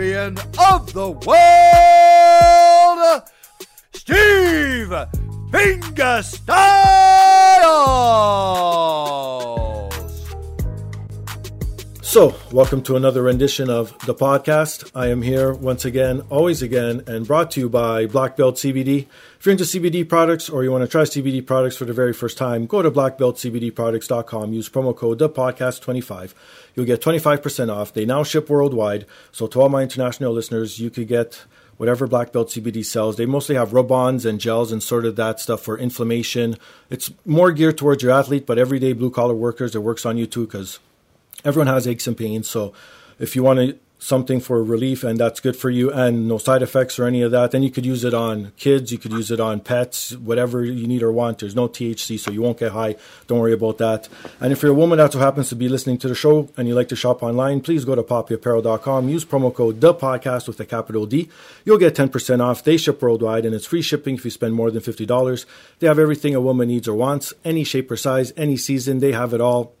of the world, Steve Fingerstyles. So, welcome to another rendition of the podcast. I am here once again, always again, and brought to you by Black Belt CBD. If you're into CBD products or you want to try CBD products for the very first time, go to blackbeltcbdproducts.com. Use promo code the podcast 25 You'll get 25% off. They now ship worldwide. So, to all my international listeners, you could get whatever Black Belt CBD sells. They mostly have rub ons and gels and sort of that stuff for inflammation. It's more geared towards your athlete, but everyday blue collar workers, it works on you too because everyone has aches and pains. So if you want something for relief and that's good for you and no side effects or any of that then you could use it on kids you could use it on pets whatever you need or want. There's no thc so you won't get high. Don't worry about that. And if you're a woman that happens to be listening to the show and you like to shop online please go to poppyapparel.com use promo code the podcast with a capital d. You'll get 10% off. They ship worldwide and it's free shipping if you spend more than $50 they have everything a woman needs or wants any shape or size any season. They have it all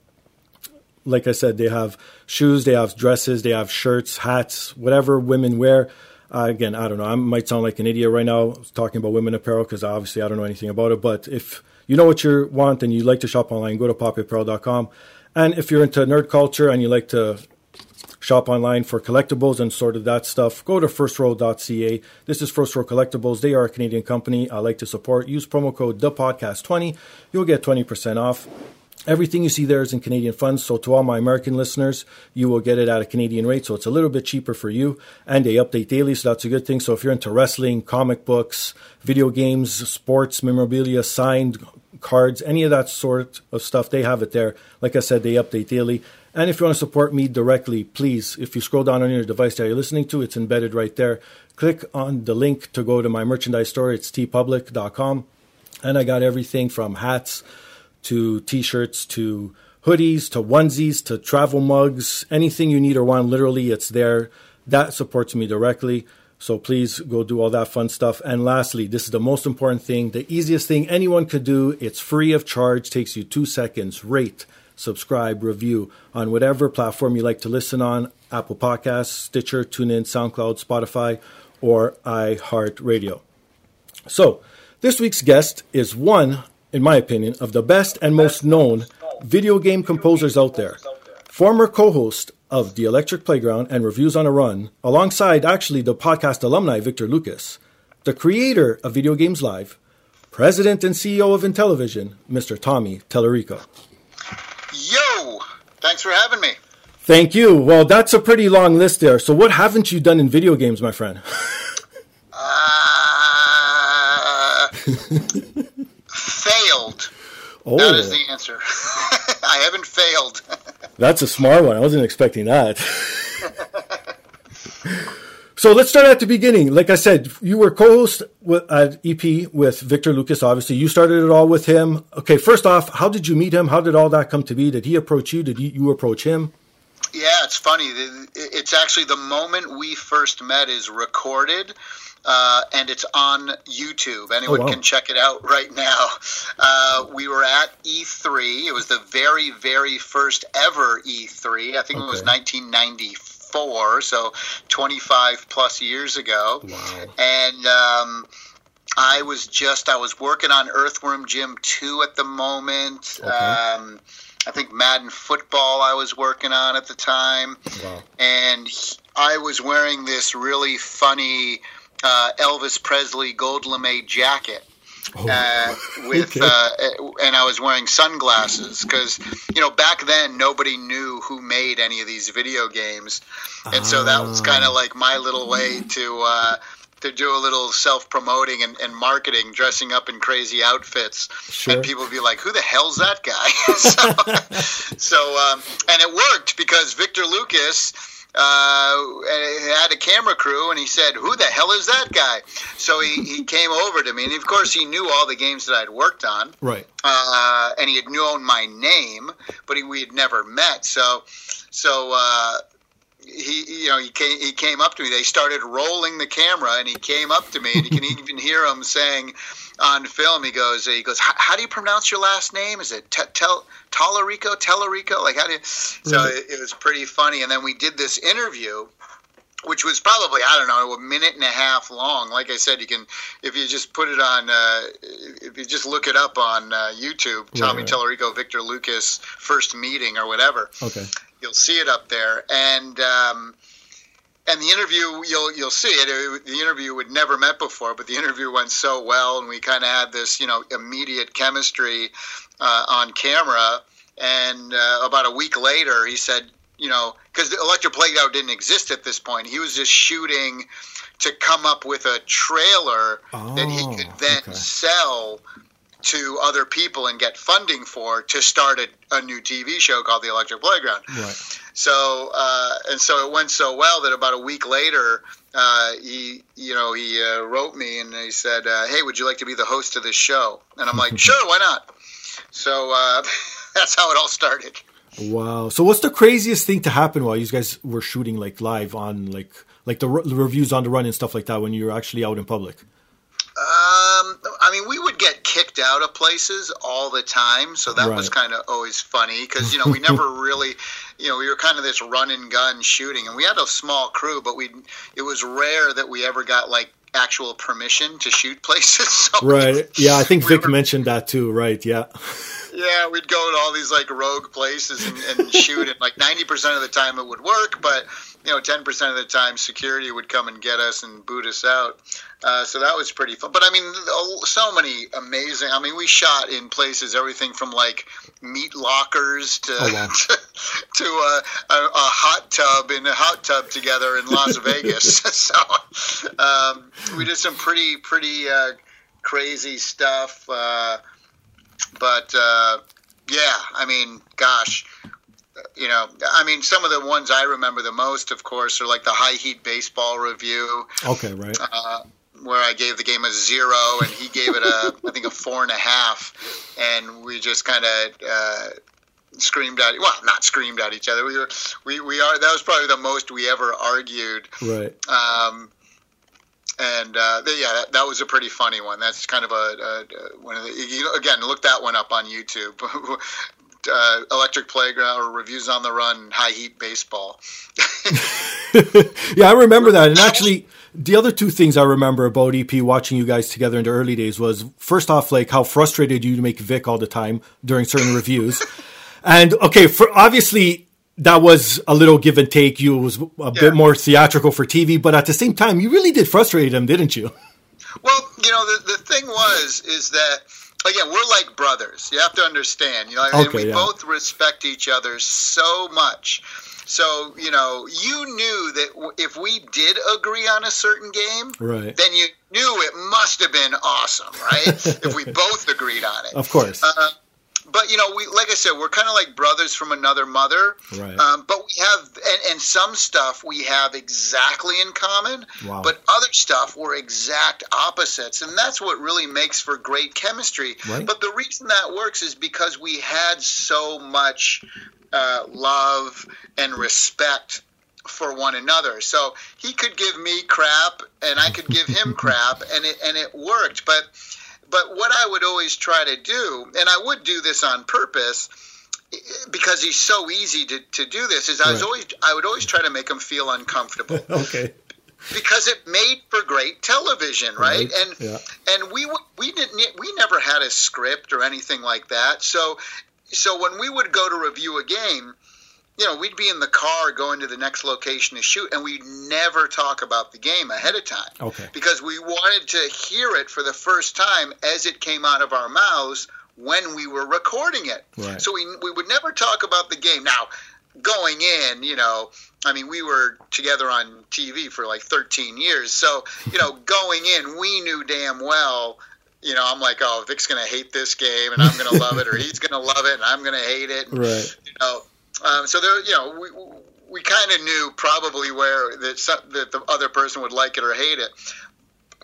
like I said, they have shoes, they have dresses, they have shirts, hats, whatever women wear. Uh, again, I don't know. I might sound like an idiot right now talking about women apparel because obviously I don't know anything about it. But if you know what you want and you like to shop online, go to poppyapparel.com. And if you're into nerd culture and you like to shop online for collectibles and sort of that stuff, go to firstrow.ca. This is First Row Collectibles. They are a Canadian company I like to support. Use promo code THEPODCAST20. You'll get 20% off. Everything you see there is in Canadian funds. So, to all my American listeners, you will get it at a Canadian rate. So, it's a little bit cheaper for you. And they update daily. So, that's a good thing. So, if you're into wrestling, comic books, video games, sports, memorabilia, signed cards, any of that sort of stuff, they have it there. Like I said, they update daily. And if you want to support me directly, please, if you scroll down on your device that you're listening to, it's embedded right there. Click on the link to go to my merchandise store. It's teepublic.com. And I got everything from hats to t-shirts to hoodies to onesies to travel mugs anything you need or want literally it's there. That supports me directly. So please go do all that fun stuff. And lastly this is the most important thing the easiest thing anyone could do. It's free of charge takes you two seconds. Rate subscribe review on whatever platform you like to listen on apple podcasts stitcher tunein soundcloud spotify or iheartradio. So this week's guest is one in my opinion, of the best and most known video game composers out there. Former co host of The Electric Playground and Reviews on a Run, alongside actually the podcast alumni Victor Lucas, the creator of Video Games Live, president and CEO of Intellivision, Mr. Tommy Tallarico. Yo! Thanks for having me. Thank you. Well, that's a pretty long list there. So, what haven't you done in video games, my friend? Uh. Oh, That is the answer. I haven't failed. That's a smart one. I wasn't expecting that. so let's start at the beginning. Like I said, you were co-host with, at EP with Victor Lucas. Obviously, you started it all with him. Okay, first off, how did you meet him? How did all that come to be? Did he approach you? Did you, you approach him? Yeah, it's funny. It's actually the moment we first met is recorded. Uh, and it's on YouTube. Anyone Oh, wow. can check it out right now. Uh, we were at E3. It was the very, very first ever E3. I think it was 1994, so 25 plus years ago. Wow. And um, I was just I was working on Earthworm Jim 2 at the moment. Okay. Um, I think Madden Football I was working on at the time Wow. and he- I was wearing this really funny uh, Elvis Presley gold lame jacket. Uh, with Okay. uh, and I was wearing sunglasses because you know back then nobody knew who made any of these video games, and so that was Ah. kind of like my little way to uh, to do a little self promoting and, and marketing, dressing up in crazy outfits, Sure. and people would be like, "Who the hell's that guy?" so, so um, and it worked because Victor Lucas uh, had a camera crew, and he said, "Who the hell is that guy?" So he, he came over to me, and of course he knew all the games that I'd worked on, Right. uh, and he had known my name, but he, we had never met. So, so. Uh, he, you know, he came, he came up to me. They started rolling the camera, and he came up to me, and you can even hear him saying on film. He goes, he goes, how do you pronounce your last name? Is it Te- Tel Tallarico? Tellarico? Like how do you? So Right. it, it was pretty funny. And then we did this interview, which was probably I don't know a minute and a half long. Like I said, you can if you just put it on, uh, if you just look it up on uh, YouTube, Tommy right. Tallarico, Victor Lucas first meeting or whatever Okay. You'll see it up there and um, and the interview you'll you'll see it. The interview we'd never met before but the interview went so well and we kind of had this you know immediate chemistry uh, on camera and uh, about a week later he said you know because the electric playground didn't exist at this point he was just shooting to come up with a trailer that he Oh, could then okay. sell to other people and get funding for to start a, a new TV show called The Electric Playground. Right. So uh, and so it went so well that about a week later, uh, he you know he uh, wrote me and he said, uh, "Hey, would you like to be the host of this show?" And I'm like, "Sure, why not?" So uh, that's how it all started. Wow. So what's the craziest thing to happen while you guys were shooting like live on like like the, r- the reviews on the run and stuff like that when you were actually out in public? Um, I mean, we would get kicked out of places all the time, so that was kind of always funny because you know we never really, you know, we were kind of this run and gun shooting, and we had a small crew, but we it was rare that we ever got like actual permission to shoot places. So Right. Yeah, I think we Vic were- mentioned that too. Right. Yeah. Yeah, we'd go to all these like rogue places and, and shoot, and like ninety percent of the time it would work, but you know, ten percent of the time security would come and get us and boot us out. Uh, so that was pretty fun. But I mean, so many amazing. I mean, we shot in places everything from like meat lockers to Oh, wow. to, to a, a, a hot tub in a hot tub together in Las Vegas. so um, we did some pretty pretty uh, crazy stuff. Uh, but uh, yeah, I mean, gosh, you know, I mean, some of the ones I remember the most, of course, are like the high heat baseball review, Okay. Right. uh, where I gave the game a zero and he gave it a, I think a four and a half, and we just kind of. Uh, screamed at well not screamed at each other we were we, we are that was probably the most we ever argued Right. um, and uh, yeah, that, that was a pretty funny one. That's kind of a, a, a one of the you know, again look that one up on YouTube. uh, Electric Playground or reviews on the run, high heat baseball. yeah, I remember that. And actually, the other two things I remember about EP watching you guys together in the early days was first off, like how frustrated you make Vic all the time during certain reviews. And okay, for obviously that was a little give and take. You was a Yeah. bit more theatrical for TV, but at the same time, you really did frustrate him, didn't you? Well, you know, the, the thing was is that again we're like brothers. You have to understand. You know, and Okay, we yeah. both respect each other so much. So you know, you knew that if we did agree on a certain game, Right. then you knew it must have been awesome, right? if we both agreed on it. Of course. Uh, but you know, we like I said, we're kind of like brothers from another mother. Right. Um, but we have, and, and some stuff we have exactly in common. Wow. But other stuff we're exact opposites, and that's what really makes for great chemistry. Right. But the reason that works is because we had so much uh, love and respect for one another. So he could give me crap, and I could give him crap, and it and it worked. But but what I would always try to do, and I would do this on purpose, because he's so easy to, to do this, is I was Right. always I would always try to make him feel uncomfortable okay. because it made for great television, right? Right, And yeah. and we we didn't we never had a script or anything like that. So so when we would go to review a game, you know, we'd be in the car going to the next location to shoot, and we'd never talk about the game ahead of time Okay. because we wanted to hear it for the first time as it came out of our mouths when we were recording it. Right. So we, we would never talk about the game. Now, going in, you know, I mean, we were together on TV for like 13 years. So, you know, going in, we knew damn well, you know, I'm like, oh, Vic's going to hate this game and I'm going to love it, or he's going to love it and I'm going to hate it. Right. You know, um, so there, you know, we, we kind of knew probably where that, some, that the other person would like it or hate it.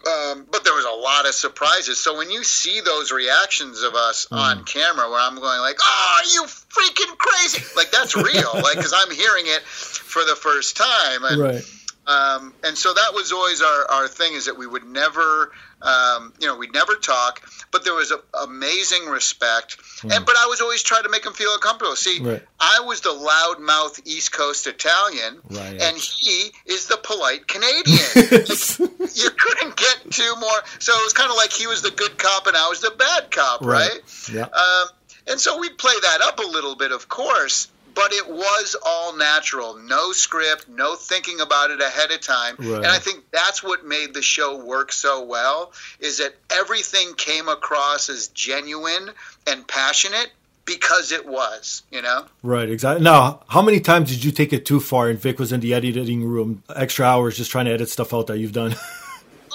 Um, but there was a lot of surprises. So when you see those reactions of us on camera, where I'm going like, "Oh, you freaking crazy!" Like that's real, like because I'm hearing it for the first time, and Right. Um, and so that was always our, our thing is that we would never, um, you know, we'd never talk, but there was a, amazing respect. And but I was always trying to make him feel uncomfortable. See, Right. I was the loudmouth East Coast Italian, Right. and he is the polite Canadian. you couldn't get two more. So it was kind of like he was the good cop and I was the bad cop, Right. right? Yeah. Um, and so we'd play that up a little bit, of course, but it was all natural. No script, no thinking about it ahead of time. Right. And I think that's what made the show work so well is that everything came across as genuine and passionate because it was, you know? Right, exactly. Now, how many times did you take it too far and Vic was in the editing room extra hours just trying to edit stuff out that you've done?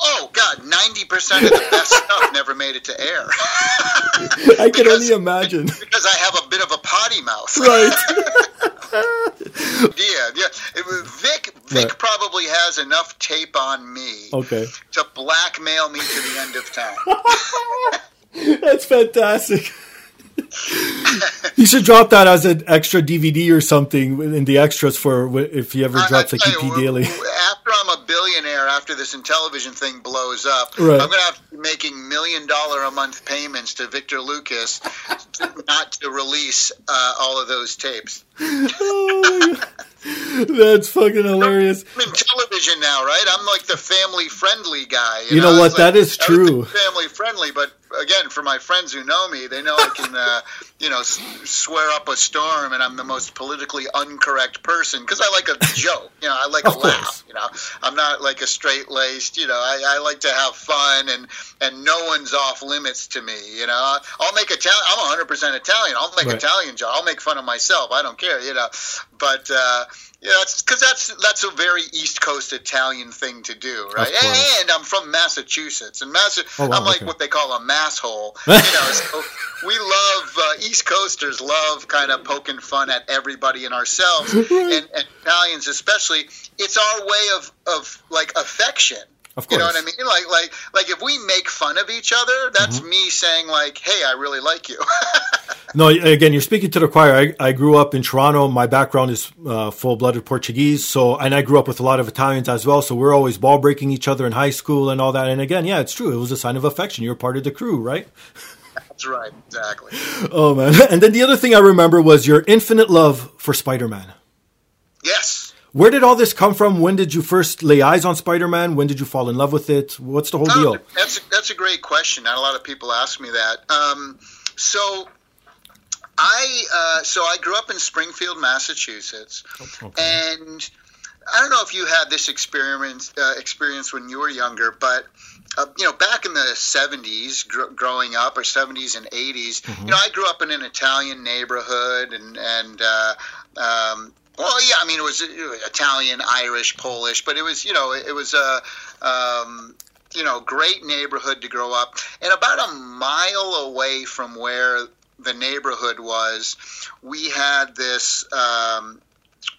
Oh God, ninety percent of the best stuff never made it to air I can Because- only imagine. because I have a bit of a potty mouth. Right. Yeah, yeah. It Vic. Vic Right. probably has enough tape on me Okay. to blackmail me to the end of time. That's fantastic. You should drop that as an extra DVD or something in the extras for if he ever I- drops I a you, Daily. After I'm a billionaire, after this television thing blows up, Right. I'm going to have to be making million dollar a month payments to Victor Lucas to, not to release uh, all of those tapes. Oh. That's fucking hilarious. I'm in television now, right? I'm like the family friendly guy. You know what? It's That is true. Family friendly, but again, for my friends who know me, they know I can, uh, you know, swear up a storm, and I'm the most politically incorrect person because I like a joke. You know, I like Of a laugh. course. You know, I'm not like a straight laced. You know, I, I like to have fun, and and no one's off limits to me. You know, I'll make Italian. I'm 100 percent Italian. I'll make Right. Italian joke. I'll make fun of myself. I don't care. You know, but. uh yeah, that's because that's that's a very East Coast Italian thing to do, right? And I'm from Massachusetts, and Massa- Oh, wow, I'm like okay. what they call a masshole. you know, so we love uh, East Coasters love kind of poking fun at everybody and ourselves, and, and Italians especially. It's our way of of like affection. Of course. You know what I mean? Like, like, like if we make fun of each other, that's Mm-hmm. me saying like, "Hey, I really like you." No, again, you're speaking to the choir. I, I grew up in Toronto. My background is uh, full-blooded Portuguese, so and I grew up with a lot of Italians as well. So we're always ball breaking each other in high school and all that. And again, yeah, it's true. It was a sign of affection. You're part of the crew, right? that's right, exactly. Oh man! And then the other thing I remember was your infinite love for Spider-Man. Yes. Where did all this come from? When did you first lay eyes on Spider-Man? When did you fall in love with it? What's the whole Oh, deal? That's a, that's a great question. Not a lot of people ask me that. Um, so I uh, so I grew up in Springfield, Massachusetts, Okay. and I don't know if you had this experience uh, experience when you were younger, but uh, you know, back in the '70s, gr- growing up, or '70s and '80s, Mm-hmm. you know, I grew up in an Italian neighborhood, and and uh, um, well, yeah, I mean, it was, it was Italian, Irish, Polish, but it was, you know, it was a um, you know, great neighborhood to grow up, and about a mile away from where the neighborhood was we had this um,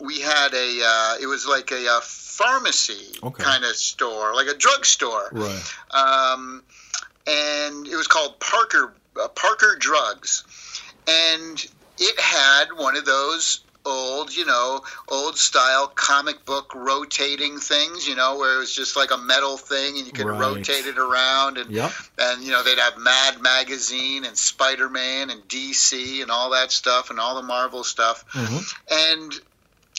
we had a uh, it was like a, a pharmacy Okay. kind of store like a drugstore Right. um, and it was called Parker uh, Parker Drugs, and it had one of those old, you know, old style comic book rotating things, you know, where it was just like a metal thing and you could Right. rotate it around and Yep. and you know they'd have Mad Magazine and Spider Man and DC and all that stuff and all the Marvel stuff, Mhm. and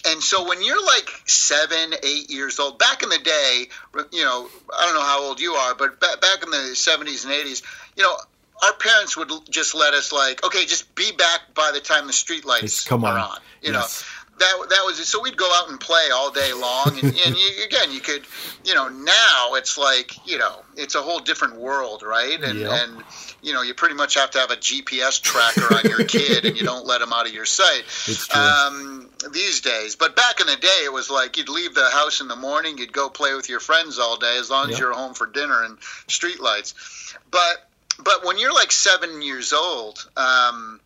and so when you're like seven, eight years old, back in the day, you know, I don't know how old you are, but ba- back in the 70s and 80s, you know, our parents would just let us like, okay, just be back by the time the street lights It's- come are on. on. You Yes. know, that that was it. So we'd go out and play all day long, and, and you, again, you could, you know, now it's like, you know, it's a whole different world, right? And Yep. and you know, you pretty much have to have a GPS tracker on your kid, and you don't let them out of your sight. It's true. Um, these days, but back in the day, it was like you'd leave the house in the morning, you'd go play with your friends all day, as long as you're home for dinner and street lights. But but when you're like seven years old, um,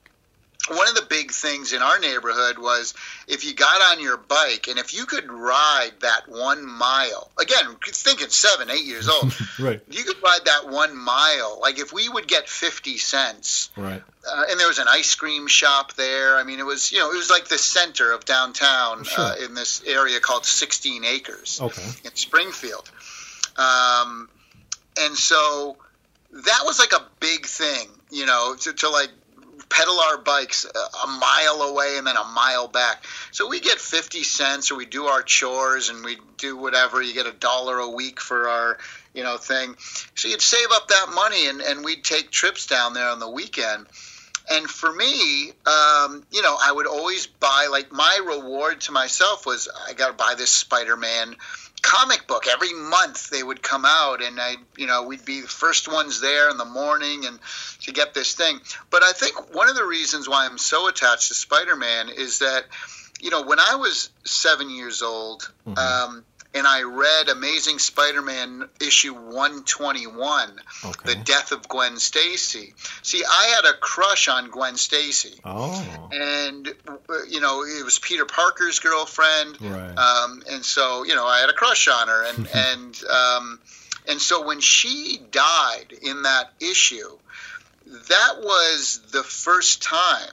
one of the big things in our neighborhood was if you got on your bike and if you could ride that one mile again thinking seven eight years old Right. you could ride that one mile like if we would get 50 cents Right. uh, and there was an ice cream shop there i mean it was you know it was like the center of downtown Sure. uh, in this area called 16 acres Okay. in Springfield. Um, and so that was like a big thing, you know, to, to like pedal our bikes a, mile away and then a mile back. So we get 50 cents or we do our chores and we do whatever. You get a dollar a week for our, you know, thing. So you'd save up that money and, and we'd take trips down there on the weekend. And for me, um, you know, I would always buy, like, my reward to myself was I got to buy this Spider Man comic book. Every month they would come out, and I, you know, we'd be the first ones there in the morning and to get this thing. But I think one of the reasons why I'm so attached to Spider Man is that, you know, when I was seven years old, um, and I read Amazing Spider Man issue 121, Okay. The Death of Gwen Stacy. See, I had a crush on Gwen Stacy. Oh. And, you know, it was Peter Parker's girlfriend. Right. Um, and so, you know, I had a crush on her. And, and, um, and so when she died in that issue, that was the first time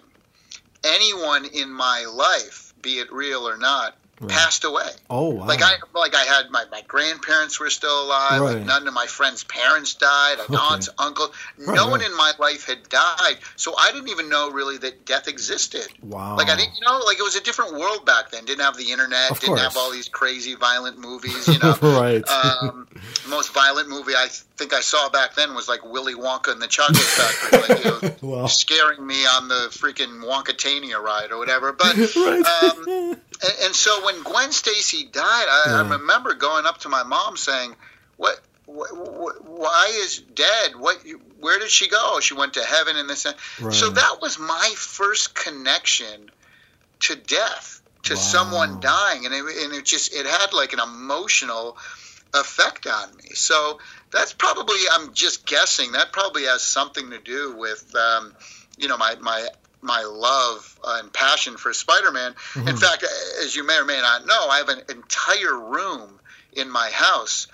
anyone in my life, be it real or not, Right. passed away. Oh wow. Like I like I had my, my grandparents were still alive. Right. Like none of my friends' parents died. Okay. Aunts, uncles, Right, no one in my life had died. So I didn't even know really that death existed. wow. Like I didn't, you know, like it was a different world back then. Didn't have the internet. Of didn't course. have all these crazy violent movies. You know, right. um, most violent movie I think I saw back then was like Willy Wonka and the Chocolate Factory, like, you know, Wow. scaring me on the freaking Wonkatania ride or whatever. But um, and, and so when Gwen Stacy died, I, Yeah. I remember going up to my mom saying, "What? Wh- wh- why is dead? What? Where did she go? She went to heaven in this." Right. So that was my first connection to death, to Wow. someone dying, and it, and it just it had like an emotional effect on me. So that's probably I'm just guessing that probably has something to do with um, you know my my my love and passion for Spider-Man. Mm-hmm. In fact, as you may or may not know, I have an entire room in my house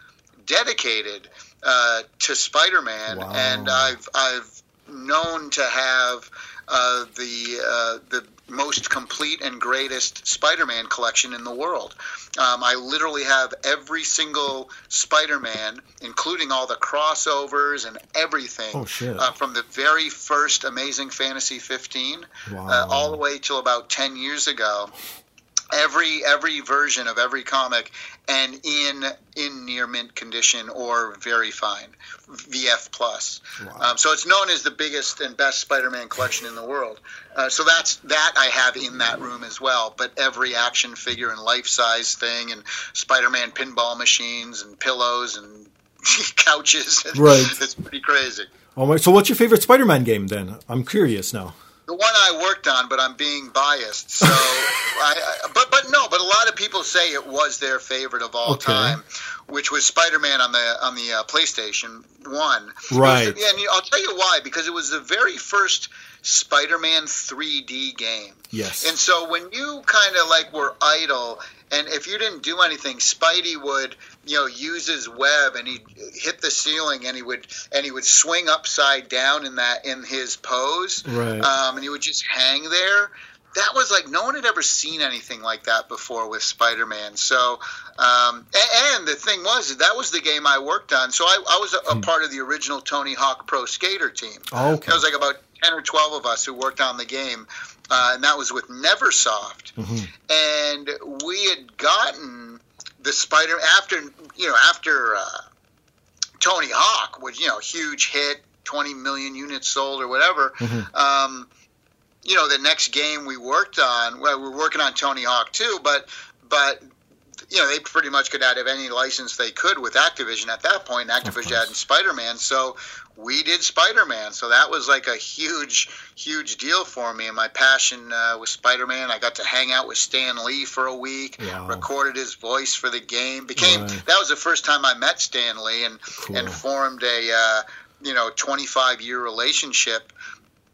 dedicated uh, to Spider-Man, Wow. and I've I've known to have uh, the uh, the most complete and greatest Spider-Man collection in the world. Um, I literally have every single Spider-Man, including all the crossovers and everything, Oh, uh, from the very first Amazing Fantasy 15 Wow. uh, all the way till about 10 years ago. Every every version of every comic, and in in near mint condition or very fine, VF plus. Wow. Um, so it's known as the biggest and best Spider-Man collection in the world. Uh, so that's that I have in that room as well. But every action figure and life-size thing, and Spider-Man pinball machines and pillows and couches. Right. it's pretty crazy. Oh my, so what's your favorite Spider-Man game then? I'm curious now. Well, one I worked on, but I'm being biased. So, I, I, but but no, but a lot of people say it was their favorite of all Okay. time, which was Spider-Man on the on the uh, PlayStation One. Right. Was- and I'll tell you why because it was the very first Spider-Man 3D game. Yes. And so when you kind of like were idle, and if you didn't do anything, Spidey would, you know, use his web and he'd hit the ceiling and he would and he would swing upside down in that in his pose, Right. um, and he would just hang there. That was like no one had ever seen anything like that before with Spider-Man. So, um, and, and the thing was that was the game I worked on. So I, I was a, a part of the original Tony Hawk Pro Skater team. Oh, okay. There was like about ten or twelve of us who worked on the game, uh, and that was with Neversoft. And we had gotten the Spider after you know after uh, Tony Hawk was you know huge hit, twenty million units sold or whatever. Um, you know, the next game we worked on, well, we were working on Tony Hawk too, but but you know they pretty much could have any license they could with Activision at that point. Activision had Spider Man, so we did Spider Man. So that was like a huge, huge deal for me. And my passion uh, with Spider Man, I got to hang out with Stan Lee for a week, Wow. recorded his voice for the game. Became Right. that was the first time I met Stan Lee and and formed a uh, you know 25 year relationship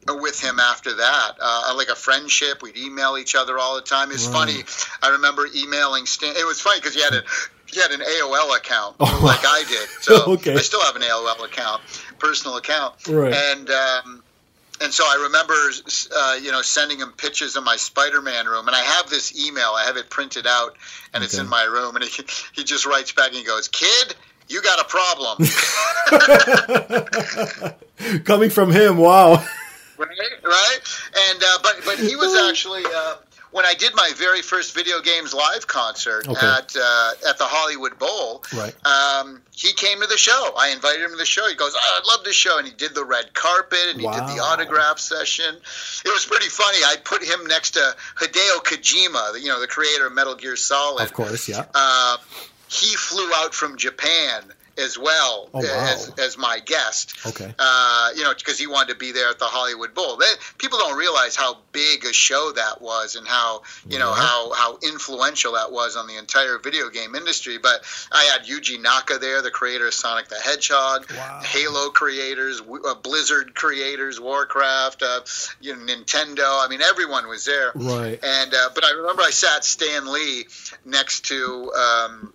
with him after that, uh, like a friendship. We'd email each other all the time. It's funny. I remember emailing Stan. It was funny because he had a he had an AOL account Oh. like I did. So Okay. I still have an AOL account, personal account. Right. And um, and so I remember, uh, you know, sending him pictures of my Spider-Man room, and I have this email. I have it printed out, and it's in my room. And he he just writes back and he goes, "Kid, you got a problem." Coming from him, wow. Right? Right? And uh, but but he was actually uh, when I did my very first video games live concert Okay. at uh, at the Hollywood Bowl. Right. Um, he came to the show. I invited him to the show. He goes, "Oh, I'd love this show," and he did the red carpet and he did the autograph session. It was pretty funny. I put him next to Hideo Kojima, the, you know, the creator of Metal Gear Solid. Of course, yeah. Uh, he flew out from Japan as well Oh, wow. as, as my guest Okay. uh, you know, because he wanted to be there at the Hollywood Bowl. They, people don't realize how big a show that was and how you know Yeah. how how influential that was on the entire video game industry. But I had Yuji Naka there, the creator of Sonic the Hedgehog, Wow. Halo creators, w- uh, Blizzard creators, Warcraft, uh, you know, Nintendo. I mean, everyone was there. Right. And uh, but I remember I sat Stan Lee next to um,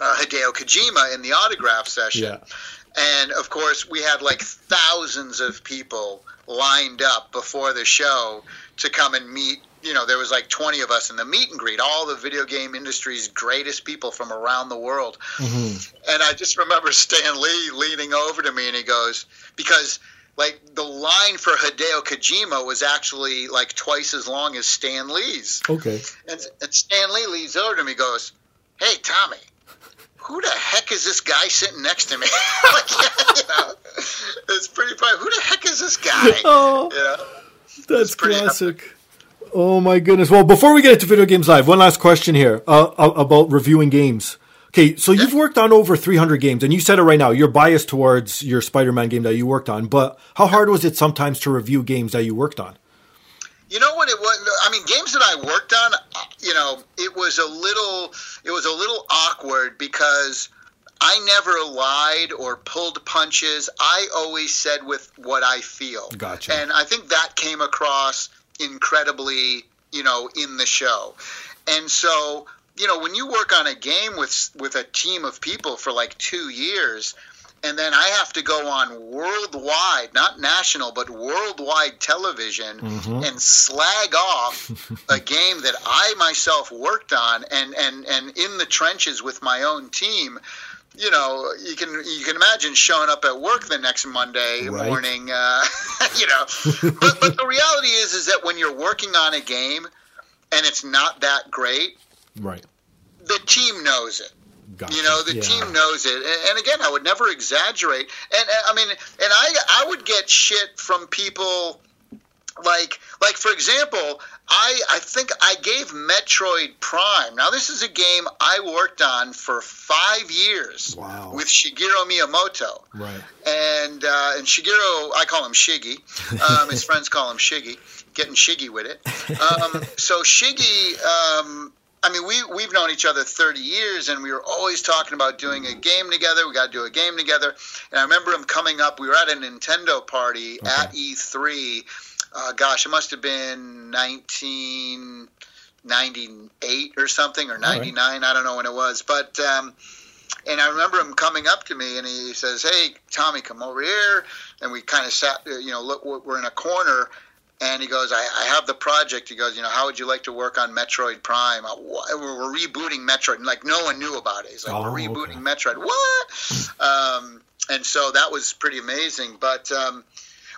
uh, Hideo Kojima in the autograph session. Yeah. And of course, we had like thousands of people lined up before the show to come and meet. You know, there was like 20 of us in the meet and greet, all the video game industry's greatest people from around the world. And I just remember Stan Lee leaning over to me and he goes, because like the line for Hideo Kojima was actually like twice as long as Stan Lee's. Okay. And, and Stan Lee leans over to me and goes, Hey, Tommy, who the heck is this guy sitting next to me? like, you know, it's pretty funny. Who the heck is this guy? Oh, You know? that's classic. Oh my goodness. Well, before we get into video games live, one last question here uh, uh, about reviewing games. Okay, so you've worked on over 300 games, and you said it right now. You're biased towards your Spider-Man game that you worked on, but how hard was it sometimes to review games that you worked on? You know what it was? I mean, games that I worked on, you know, it was a little, it was a little awkward because I never lied or pulled punches. I always said with what I feel. Gotcha. And I think that came across incredibly, you know, in the show. And so, you know, when you work on a game with with a team of people for like two years, and then I have to go on worldwide, not national, but worldwide television and slag off a game that I myself worked on and, and, and in the trenches with my own team. You know, you can you can imagine showing up at work the next Monday Right. morning. Uh, you know, but, but the reality is is that when you're working on a game and it's not that great, Right. the team knows it. Gotcha. You know, the Yeah. team knows it. And, and again, I would never exaggerate. And uh, I mean, and I I would get shit from people like like for example i i think i gave metroid prime now this is a game i worked on for five years Wow. with shigeru miyamoto Right. and uh, and shigeru i call him shiggy um, his friends call him shiggy getting shiggy with it um, so shiggy um, I mean, we we've known each other 30 years, and we were always talking about doing a game together. We got to do a game together. And I remember him coming up. We were at a Nintendo party at E3. Uh, gosh, it must have been 1998 or something, or right. 99. I don't know when it was, but. Um, and I remember him coming up to me and he says, "Hey, Tommy, come over here." And we kind of sat, you know, look, we're in a corner, and he goes, I, I have the project. He goes, you know, how would you like to work on Metroid Prime? Uh, We're, we're rebooting Metroid. And like no one knew about it. He's like, Oh, we're okay. rebooting Metroid. What? um, and so that was pretty amazing. But um,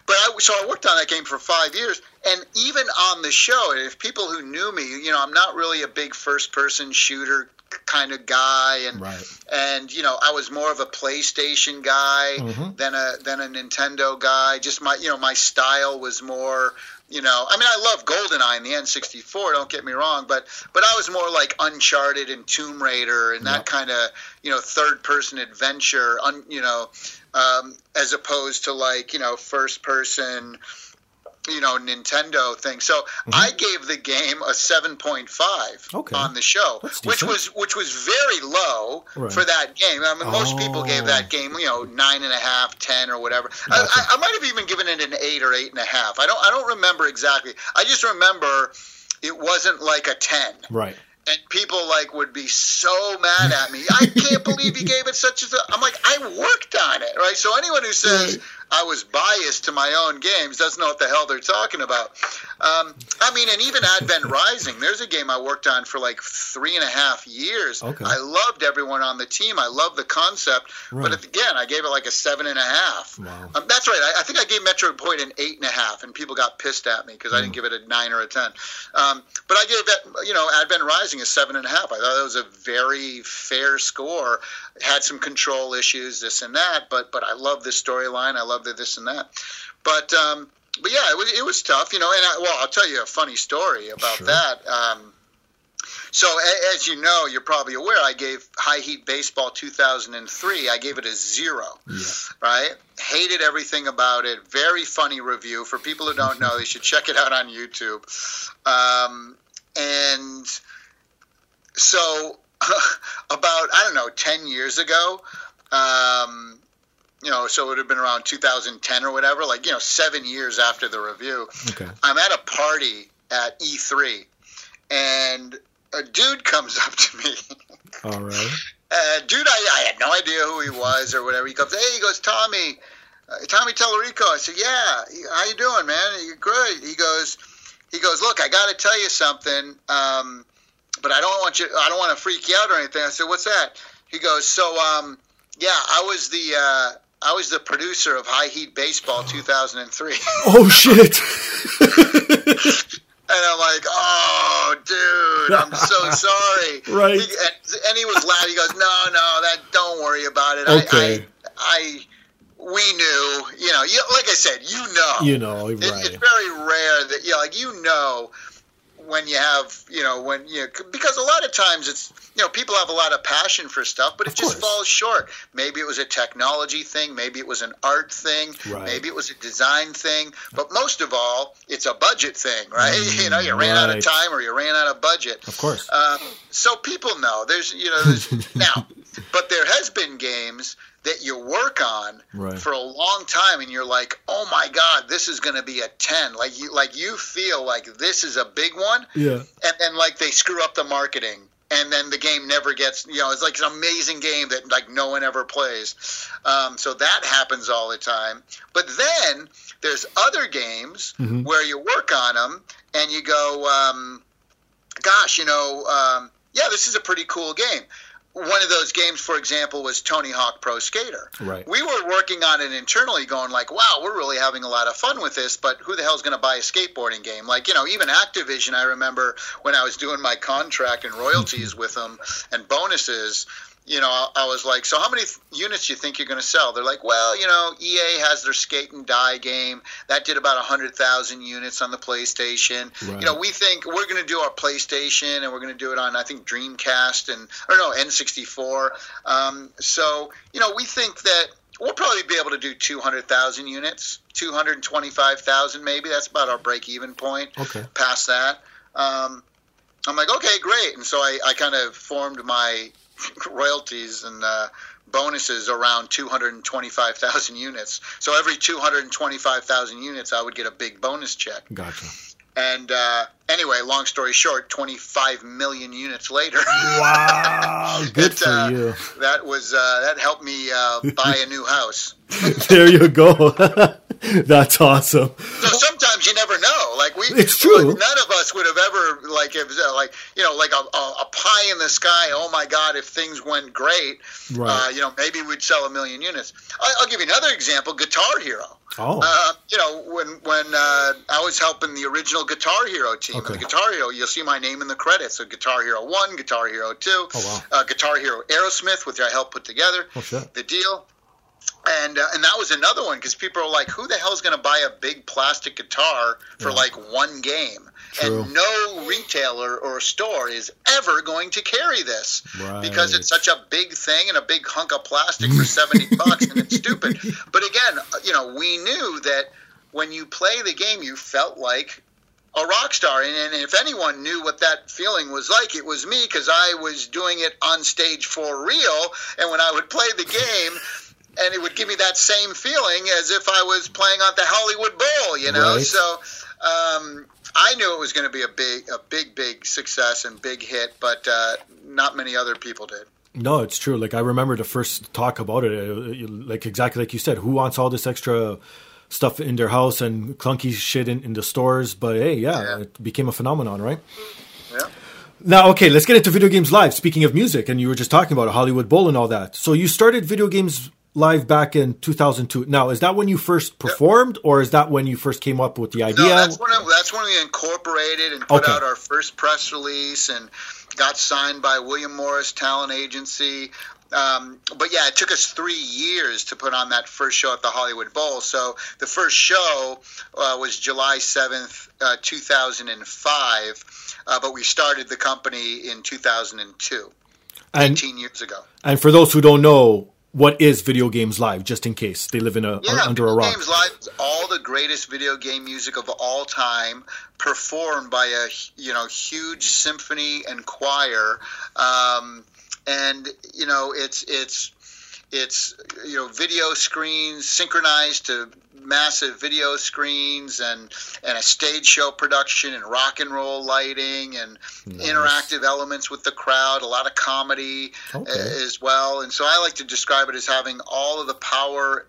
but I, so I worked on that game for five years, and even on the show, if people who knew me, you know, I'm not really a big first-person shooter kind of guy, and Right. and you know, I was more of a PlayStation guy Mhm. than a than a Nintendo guy. Just my you know my style was more you know I mean I love GoldenEye and the N64. Don't get me wrong, but but I was more like Uncharted and Tomb Raider and that Yep. kind of you know third person adventure. Un, you know um, as opposed to like you know first person you know Nintendo thing. So I gave the game a 7.5 Mm-hmm. Okay. on the show, which was which was very low Right. for that game. I mean, most people gave Oh. that game you know nine and a half, ten or whatever. Gotcha. I, I, might have even given it an eight or eight and a half. I don't I don't remember exactly. I just remember it wasn't like a ten Right. and people like would be so mad at me. I can't believe you gave it such a. I'm like, I worked on it, right? So anyone who says. I was biased to my own games doesn't know what the hell they're talking about. Um, I mean, and even Advent Rising, there's a game I worked on for like three and a half years. Okay. I loved everyone on the team. I loved the concept, Right. but again, I gave it like a seven and a half. Wow. Um, that's right. I, I think I gave Metroid Prime an eight and a half, and people got pissed at me because I didn't Hmm. give it a nine or a ten. Um, but I gave that, you know, Advent Rising a seven and a half. I thought that was a very fair score. It had some control issues, this and that, but but I love the storyline. I love the this and that. But um, but yeah, it was it was tough, you know. And I, well, I'll tell you a funny story about Sure. that. Um, so a- as you know, you're probably aware, I gave High Heat Baseball 2003. I gave it a zero Yeah. right? Hated everything about it. Very funny review. For people who don't know, they should check it out on YouTube. Um, and so, about, I don't know, 10 years ago, um, you know, so it would have been around 2010 or whatever, like, you know, seven years after the review. Okay. I'm at a party at E3, and a dude comes up to me. All right. Uh, dude, I, I had no idea who he was or whatever. He comes, hey, he goes, Tommy, uh, Tommy Tellerico. I said, yeah, how you doing, man? You're great. He goes, he goes, look, I got to tell you something, um, but I don't want you, I don't want to freak you out or anything. I said, what's that? He goes, so, um, yeah, I was the, uh, I was the producer of High Heat Baseball 2003. Oh shit. And I'm like, oh, dude, I'm so sorry. Right. He, and, and he was laughing. He goes, no, no, that don't worry about it. Okay. I, I, I, we knew, you know, you, like I said, you know, you know, It- right. it's very rare that, you know, like you know, when you have, you know, when you because a lot of times it's, you know, people have a lot of passion for stuff, but it Of just course. falls short. Maybe it was a technology thing, maybe it was an art thing, Right. maybe it was a design thing, but most of all, it's a budget thing, right? Mm, you know, you ran out of time or you ran out of budget. Of course. Um, so people know there's, you know, there's, now, but there has been games that you work on Right. for a long time and you're like, oh my god, this is going to be a ten. Like you, like you feel like this is a big one, yeah. and then like they screw up the marketing. And then the game never gets, you know, it's like an amazing game that like no one ever plays. Um, so that happens all the time. But then there's other games Mhm. where you work on them and you go, um, gosh, you know, um, yeah, this is a pretty cool game. One of those games, for example, was Tony Hawk Pro Skater. Right. We were working on it internally, going like, "Wow, we're really having a lot of fun with this." But who the hell's going to buy a skateboarding game? Like, you know, even Activision. I remember when I was doing my contract and royalties with them and bonuses. You know, I, was like, so how many th- units do you think you're going to sell? They're like, well, you know, EA has their skate and die game that did about hundred thousand units on the PlayStation. Right. You know, we think we're going to do our PlayStation and we're going to do it on I think Dreamcast and I don't know, N64. Um, so you know, we think that we'll probably be able to do 200,000 units, 225,000 maybe. That's about our break even point. Okay. Past that. Um, I'm like, okay, great. And so I, I kind of formed my royalties and uh, bonuses around 225,000 units. So every 225,000 units, I would get a big bonus check. Gotcha. And uh, anyway, long story short, 25 million units later. Wow, good it, for uh, you. That was uh, that helped me uh, buy a new house. There you go. That's awesome. So sometimes you never know. Like we, It's true. None of us would have ever like if uh, like you know like a, a, a pie in the sky. Oh my God! If things went great, Right. uh, you know maybe we'd sell a million units. I, I'll give you another example: Guitar Hero. Oh, Uh, you know, when when uh, I was helping the original Guitar Hero team, Okay. the Guitar Hero, you'll see my name in the credits. So Guitar Hero One, Guitar Hero Two, Oh, wow. uh, Guitar Hero Aerosmith, which I helped put together. Oh, shit. The deal. And uh, and that was another one because people are like, who the hell is going to buy a big plastic guitar for Yeah. like one game? True. And no retailer or store is ever going to carry this because it's such a big thing and a big hunk of plastic for 70 bucks and it's stupid. But again, uh, you know, we knew that when you play the game, you felt like a rock star. And, and if anyone knew what that feeling was like, it was me because I was doing it on stage for real. And when I would play the game, and it would give me that same feeling as if I was playing on the Hollywood Bowl, you know. Right. So um, I knew it was going to be a big, a big, big success and big hit, but uh, not many other people did. No, it's true. Like I remember the first talk about it, uh, like exactly like you said. Who wants all this extra stuff in their house and clunky shit in, in the stores? But hey, yeah, Yeah. it became a phenomenon, right? Yeah. Now, okay, let's get into video games live. Speaking of music, and you were just talking about Hollywood Bowl and all that. So you started video games live back in 2002. Now, is that when you first performed, or is that when you first came up with the idea? No, that's when it, that's when we incorporated and put Okay. out our first press release and got signed by William Morris Talent Agency. Um, but yeah, it took us three years to put on that first show at the Hollywood Bowl. So the first show uh, was July seventh, uh, two thousand and five. Uh, but we started the company in 2002, and 18 years ago. and for those who don't know, what is video games live? Just in case they live in a Yeah, under a rock? Video. Games Live is all the greatest video game music of all time, performed by a you know huge symphony and choir, um, and you know it's it's it's you know video screens synchronized to massive video screens and and a stage show production and rock and roll lighting and interactive elements with the crowd a lot of comedy Okay. uh, as well and so i like to describe it as having all of the power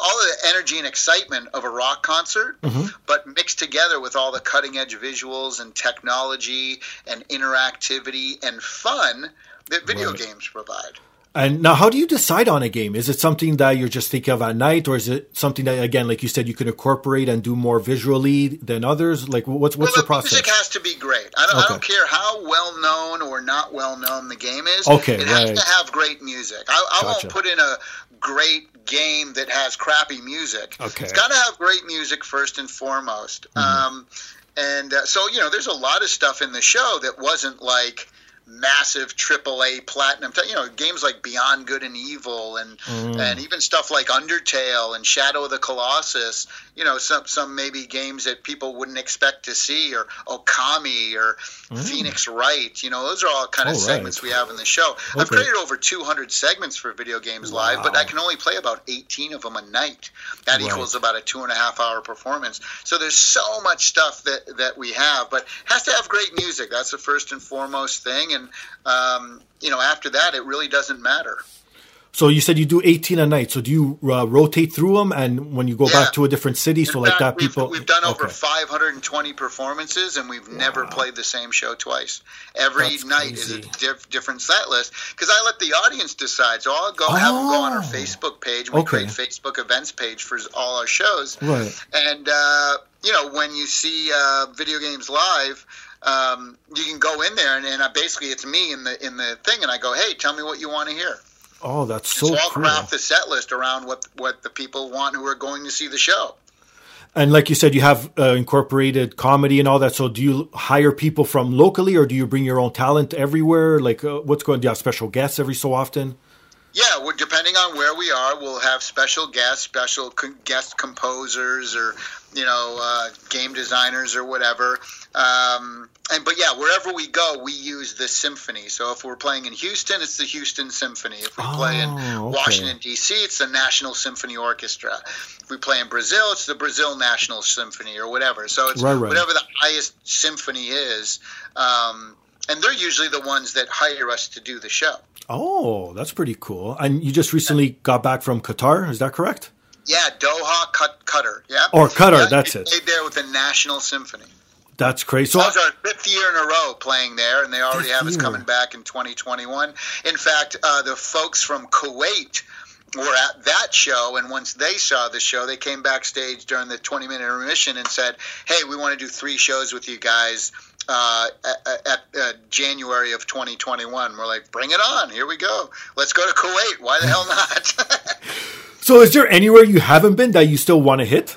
all of the energy and excitement of a rock concert, Mhm. but mixed together with all the cutting edge visuals and technology and interactivity and fun that video games provide. And now, how do you decide on a game? Is it something that you're just thinking of at night, or is it something that, again, like you said, you can incorporate and do more visually than others? Like, what's what's well, the process? music has to be great. I don't, I don't care how well known or not well known the game is. Okay, it has right. to have great music. I, I Gotcha. won't put in a great game that has crappy music. Okay. Mm-hmm. It's got to have great music first and foremost. Um, and uh, so you know, there's a lot of stuff in the show that wasn't like massive AAA platinum. You know, games like Beyond Good and Evil, and Mm. and even stuff like Undertale and Shadow of the Colossus. You know, some some maybe games that people wouldn't expect to see, or Okami or Phoenix Wright. You know, those are all kind of right. segments we have in the show. I've created over 200 segments for Video Games Live, but I can only play about 18 of them a night. That Right. equals about a two and a half hour performance. So there's so much stuff that that we have, but has to have great music. That's the first and foremost thing, and um, you know, after that, it really doesn't matter. so you said you do 18 a night. So do you uh, rotate through them, and when you go Yeah. back to a different city, so In like fact, that, we've, people we've done over Okay. 520 performances, and we've never played the same show twice. Every That's night is a diff- different set list because I let the audience decide. So I'll go have them go on our Oh. Facebook page. We Okay. create Facebook events page for all our shows. Right. And uh, you know, when you see uh, video games live, um, you can go in there and, and I basically it's me in the in the thing, and I go, hey, tell me what you want to hear. Oh, that's so So I'll cool. craft the set list around what what the people want who are going to see the show. And like you said, you have uh, incorporated comedy and all that. So do you hire people from locally, or do you bring your own talent everywhere? Like, uh, what's going? Do you have special guests every so often? Yeah, well, depending on where we are, we'll have special guests, special con- guest composers, or you know, uh, game designers or whatever. Um, and but yeah, wherever we go, we use the symphony. So if we're playing in Houston, it's the Houston Symphony. If we play in Oh, okay. Washington D.C., it's the National Symphony Orchestra. If we play in Brazil, it's the Brazil National Symphony or whatever. So it's Right, right. whatever the highest symphony is. Um, and they're usually the ones that hire us to do the show. Oh, that's pretty cool. And you just recently got back from Qatar, is that correct? Yeah, Doha Cut, Qatar. Yeah. Or Cutter. Yeah, that's it. Played there with the National Symphony. That's crazy. So, That was our fifth year in a row playing there, and they already have us coming back in 2021. In fact, uh, the folks from Kuwait were at that show, and once they saw the show, they came backstage during the 20 minute intermission and said, "Hey, we want to do three shows with you guys." Uh, at, at uh, January of 2021, we're like, bring it on! Here we go. Let's go to Kuwait. Why the hell not? so is there anywhere you haven't been that you still want to hit?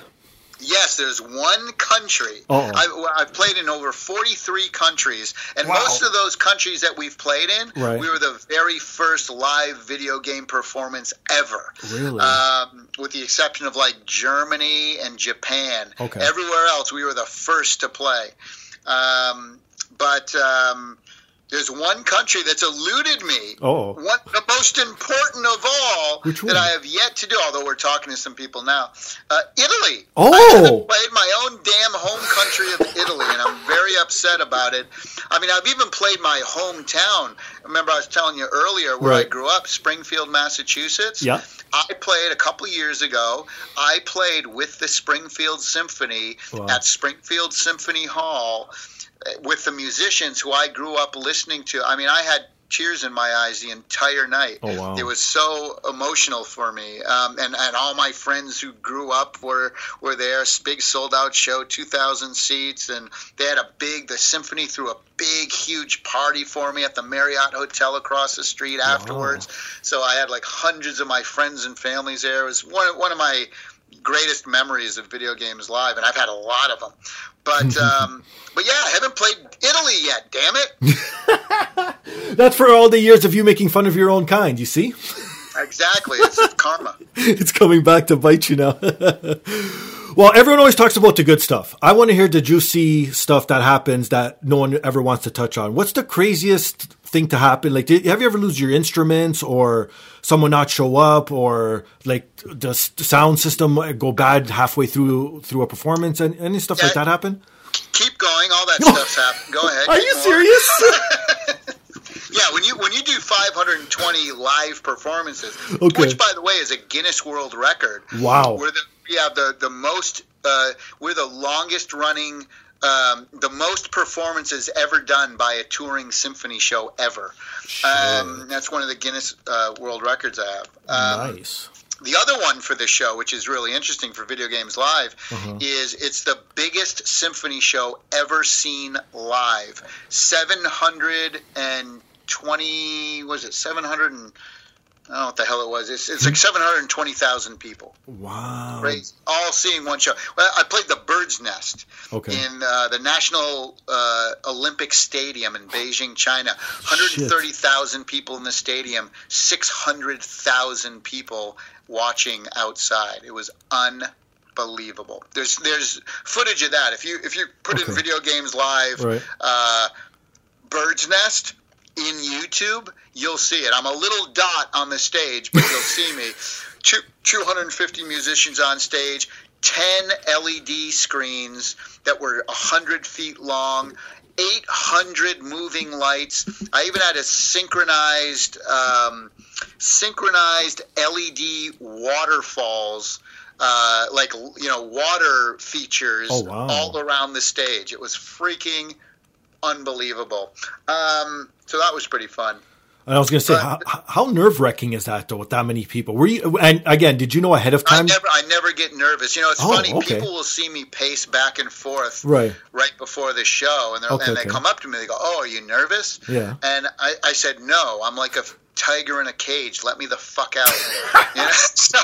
Yes, there's one country. Oh. I, I've played in over 43 countries, and Wow. most of those countries that we've played in, Right. we were the very first live video game performance ever. Really? Um, with the exception of like Germany and Japan. Okay. Everywhere else, we were the first to play. Um, but um, there's one country that's eluded me. Oh. One, the most important of all that? I have yet to do, although we're talking to some people now. Uh, Italy. Oh. I haven't played my own damn home country of Italy, and I'm very upset about it. I mean, I've even played my hometown. Remember, I was telling you earlier where I grew up, Springfield, Massachusetts. Yeah. I played a couple years ago. I played with the Springfield Symphony Wow. at Springfield Symphony Hall with the musicians who I grew up listening to. I mean, I had tears in my eyes the entire night. Oh, wow. It was so emotional for me, um, and and all my friends who grew up were were there. Big sold out show, two thousand seats, and they had a big. The symphony threw a big, huge party for me at the Marriott Hotel across the street afterwards. So I had like hundreds of my friends and families there. It was one one of my greatest memories of video games live, and I've had a lot of them. But um, but yeah, I haven't played Italy yet. Damn it! That's for all the years of you making fun of your own kind, you see? Exactly, it's karma. it's coming back to bite you now. well, everyone always talks about the good stuff. I want to hear the juicy stuff that happens that no one ever wants to touch on. What's the craziest thing to happen? Like, did, have you ever lose your instruments or someone not show up or like the sound system go bad halfway through through a performance? and any stuff like that happen? Keep going. All that stuff's happened. Go ahead. Are you serious? Yeah, when you when you do 520 live performances, Okay. which by the way is a Guinness World Record. Wow. We're the we have the the most uh, we're the longest running. Um, the most performances ever done by a touring symphony show ever. Um, that's one of the Guinness uh, World Records I have. Um, nice. the other one for this show, which is really interesting for Video Games Live, Uh-huh. is it's the biggest symphony show ever seen live. Seven hundred and twenty was it seven hundred and I don't know what the hell it was. It's, it's like seven hundred and twenty thousand people, Wow. right? All seeing one show. Well, I played the Bird's Nest Okay. in uh, the National uh, Olympic Stadium in Beijing, China. 130,000 people in the stadium, 600,000 people watching outside. It was unbelievable. There's there's footage of that. If you if you put in video games live, Right. uh, Bird's Nest in YouTube, you'll see it. I'm a little dot on the stage, but you'll see me. Two, 250 musicians on stage, 10 LED screens that were 100 feet long, 800 moving lights. I even had a synchronized, um, synchronized LED waterfalls. Uh, like you know, water features Oh, wow. all around the stage. It was freaking unbelievable. Um, so that was pretty fun. And I was going to say, how, how nerve wracking is that though with that many people? Were you? And again, did you know ahead of time? I never, I never get nervous. You know, it's Oh, funny. okay. People will see me pace back and forth Right. right before the show, and, Okay, and they okay. come up to me. They go, "Oh, are you nervous?" Yeah. And I, I said, "No, I'm like a tiger in a cage. Let me the fuck out." you know, so,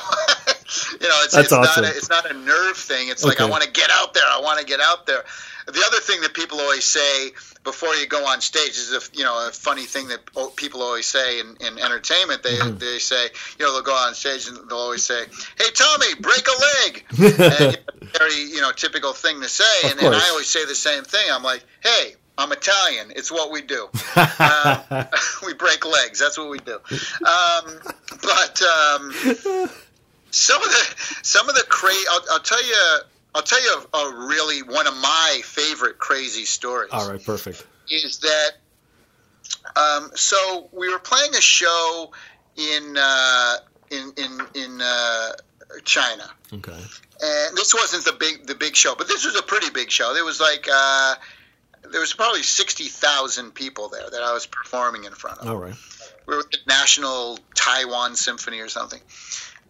you know, it's, That's it's awesome. not a, it's not a nerve thing. It's like I want to get out there. I want to get out there. The other thing that people always say before you go on stage is a you know a funny thing that people always say in, in entertainment. They Mm-hmm. they say you know they'll go on stage and they'll always say, "Hey Tommy, break a leg." and, very you know typical thing to say, and, and I always say the same thing. I'm like, "Hey, I'm Italian. It's what we do. Uh, we break legs. That's what we do." Um, but um, some of the some of the cra I'll, I'll tell you. I'll tell you a, a really one of my favorite crazy stories All right, perfect. is that um, so we were playing a show in uh, in in in uh, China, Okay. and this wasn't the big the big show, but this was a pretty big show. There was like uh, there was probably sixty thousand people there that I was performing in front of All right. we were at the National Taiwan Symphony or something.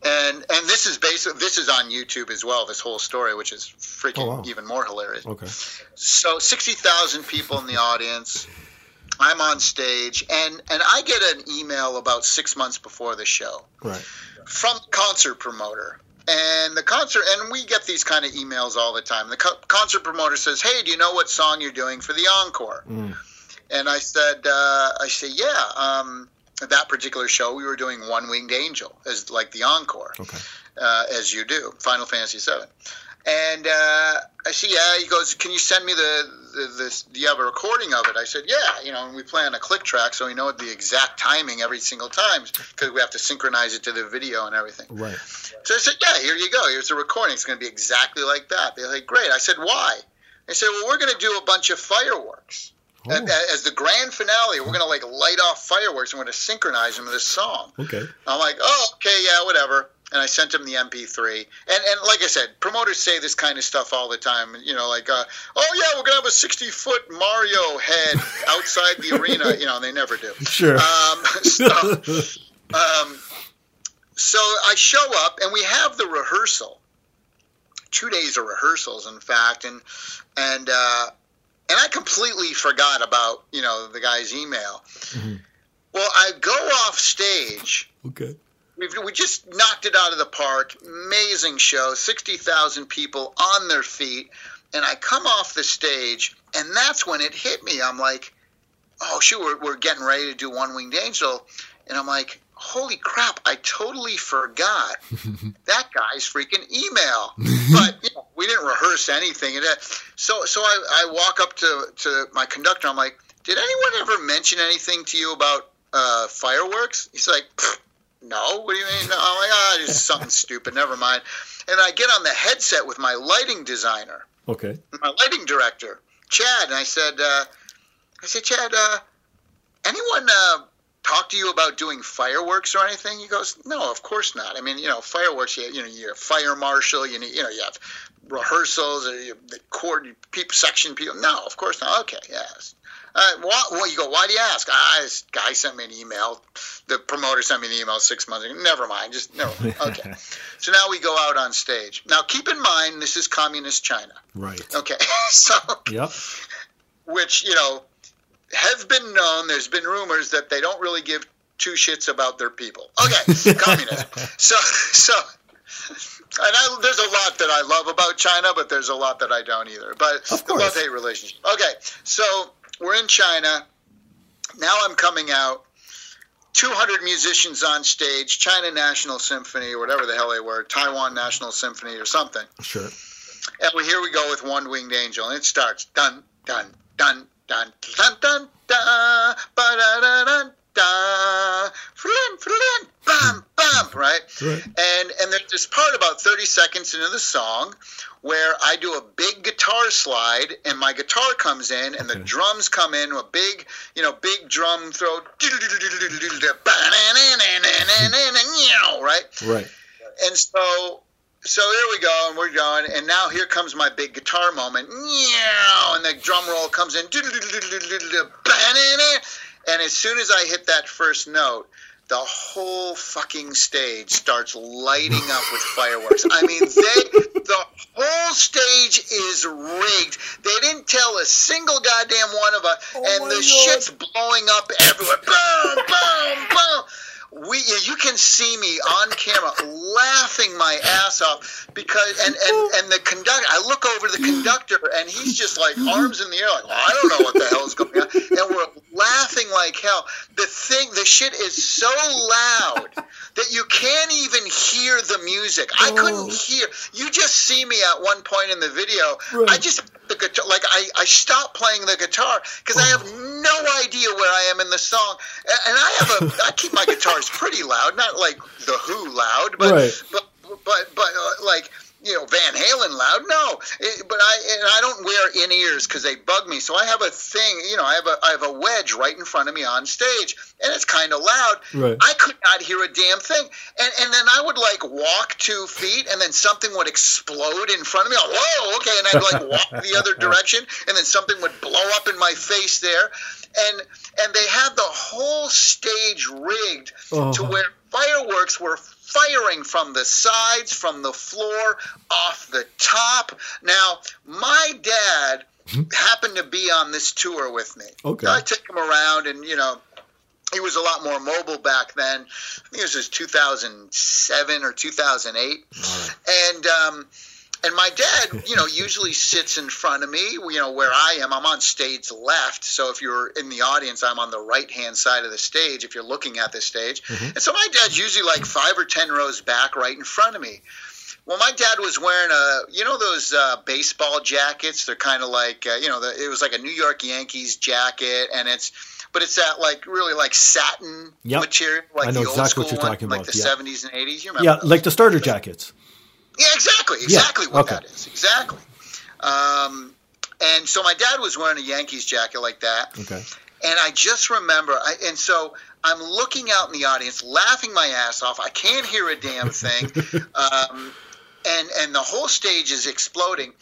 And and this is basically this is on YouTube as well. This whole story, which is freaking Oh, wow. even more hilarious. Okay. So sixty thousand people in the audience. I'm on stage, and and I get an email about six months before the show Right. from the concert promoter. And the concert, and we get these kind of emails all the time. The co- concert promoter says, "Hey, do you know what song you're doing for the encore?" Mm. And I said, uh, "I say, yeah." Um, that particular show, we were doing One Winged Angel as like the encore, Okay. uh, as you do, Final Fantasy VII. And uh, I said, "Yeah." He goes, "Can you send me the, the you have a recording of it?" I said, "Yeah." You know, and we play on a click track, so we know the exact timing every single time because we have to synchronize it to the video and everything. Right. So I said, "Yeah, here you go. Here's the recording. It's going to be exactly like that." They're like, "Great." I said, "Why?" They said, "Well, we're going to do a bunch of fireworks Oh, as the grand finale. We're going to like light off fireworks and we're going to synchronize them with this song." okay. I'm like, "Oh, okay, yeah, whatever." And I sent him the MP3. And and like I said, promoters say this kind of stuff all the time. You know, like, uh, "Oh yeah, we're going to have a 60 foot Mario head outside the arena." You know, and they never do. Sure. Um, so, um, so I show up and we have the rehearsal. Two days of rehearsals, in fact, and and uh, and I completely forgot about you know the guy's email. Mhm. Well, I go off stage. okay. We've, we just knocked it out of the park. Amazing show. 60,000 people on their feet. And I come off the stage, and that's when it hit me. I'm like, oh, shoot, we're, we're getting ready to do One Winged Angel. And I'm like, holy crap, I totally forgot that guy's freaking email. but you know, we didn't rehearse anything. And so so I, I walk up to, to my conductor. I'm like, did anyone ever mention anything to you about uh, fireworks? He's like, no. What do you mean? No. I'm like, ah, just something stupid. Never mind. And I get on the headset with my lighting designer, Okay. my lighting director, Chad, and I said, uh, I said, Chad, uh, anyone uh, talk to you about doing fireworks or anything? He goes, No, of course not. I mean, you know, fireworks. You, you know, you're a fire marshal. You need, you know, you have rehearsals or you, the court people, section people. No, of course not. Okay, yes. Uh, why, well, you go. Why do you ask? Ah, this guy sent me an email. The promoter sent me an email six months ago. Never mind. Just no. Okay. so now we go out on stage. Now keep in mind this is communist China. Right. Okay. so Yep. which you know have been known. There's been rumors that they don't really give two shits about their people. Okay, communism. So so. And I, there's a lot that I love about China, but there's a lot that I don't either. But Of the course. love hate relationship. Okay, so we're in China. Now I'm coming out. 200 musicians on stage, China National Symphony, or whatever the hell they were, Taiwan National Symphony, or something. Sure. And well, here we go with One Winged Angel, and it starts dun dun dun dun dun dun da ba da da dun da flin flin bam bam right. Right. And and there's this part about 30 seconds into the song where I do a big guitar slide, and my guitar comes in, and the drums come in, a big you know big drum throw, right. Right. And so so here we go, and we're going, and now here comes my big guitar moment. And the drum roll comes in. And as soon as I hit that first note, the whole fucking stage starts lighting up with fireworks. I mean, they the whole stage is rigged. They didn't tell a single goddamn one of us, Oh and the God. shit's blowing up everywhere. Boom, boom, boom. We, you can see me on camera laughing my ass off because and, and and the conductor. I look over to the conductor and he's just like arms in the air, like well, I don't know what the hell is going on, and we're laughing like hell. The thing, the shit is so loud that you can't even hear the music. I Oh. couldn't hear. You just see me at one point in the video. I just the guitar, like I, I stopped playing the guitar because I have no idea where I am in the song, and I have a I keep my guitars pretty loud, not like the Who loud, but Right. but but but uh, like you know Van Halen loud. No, It- but I and I don't wear in ears because they bug me. So I have a thing, you know, I have a I have a wedge right in front of me on stage, and it's kind of loud. Right. I could not hear a damn thing, and and then I would like walk two feet, and then something would explode in front of me. Like, Whoa, okay, and I'd like walk the other direction, and then something would blow up in my face there, and and they had the whole stage rigged Oh. to where fireworks were firing from the sides, from the floor, off the top. Now, my dad happened to be on this tour with me. Okay. I took him around, and you know, he was a lot more mobile back then. I think it was just 2007 or 2008, and um, and my dad, you know, usually sits in front of me. You know, where I am, I'm on stage left. So if you're in the audience, I'm on the right hand side of the stage. If you're looking at the stage, and so my dad's usually like five or ten rows back, right in front of me. Well, my dad was wearing a, you know, those uh, baseball jackets. They're kind of like, uh, you know, the, it was like a New York Yankees jacket, and it's, but it's that like really like satin Yep. material, like I know the old exactly what you're one, talking like about, the yeah. 70s and 80s. You remember? Yeah, those? like the starter jackets. Yeah, exactly, exactly what okay. that is, exactly. Um, and so my dad was wearing a Yankees jacket like that, Okay. and I just remember, I, and so I'm looking out in the audience, laughing my ass off. I can't hear a damn thing, um, and and the whole stage is exploding.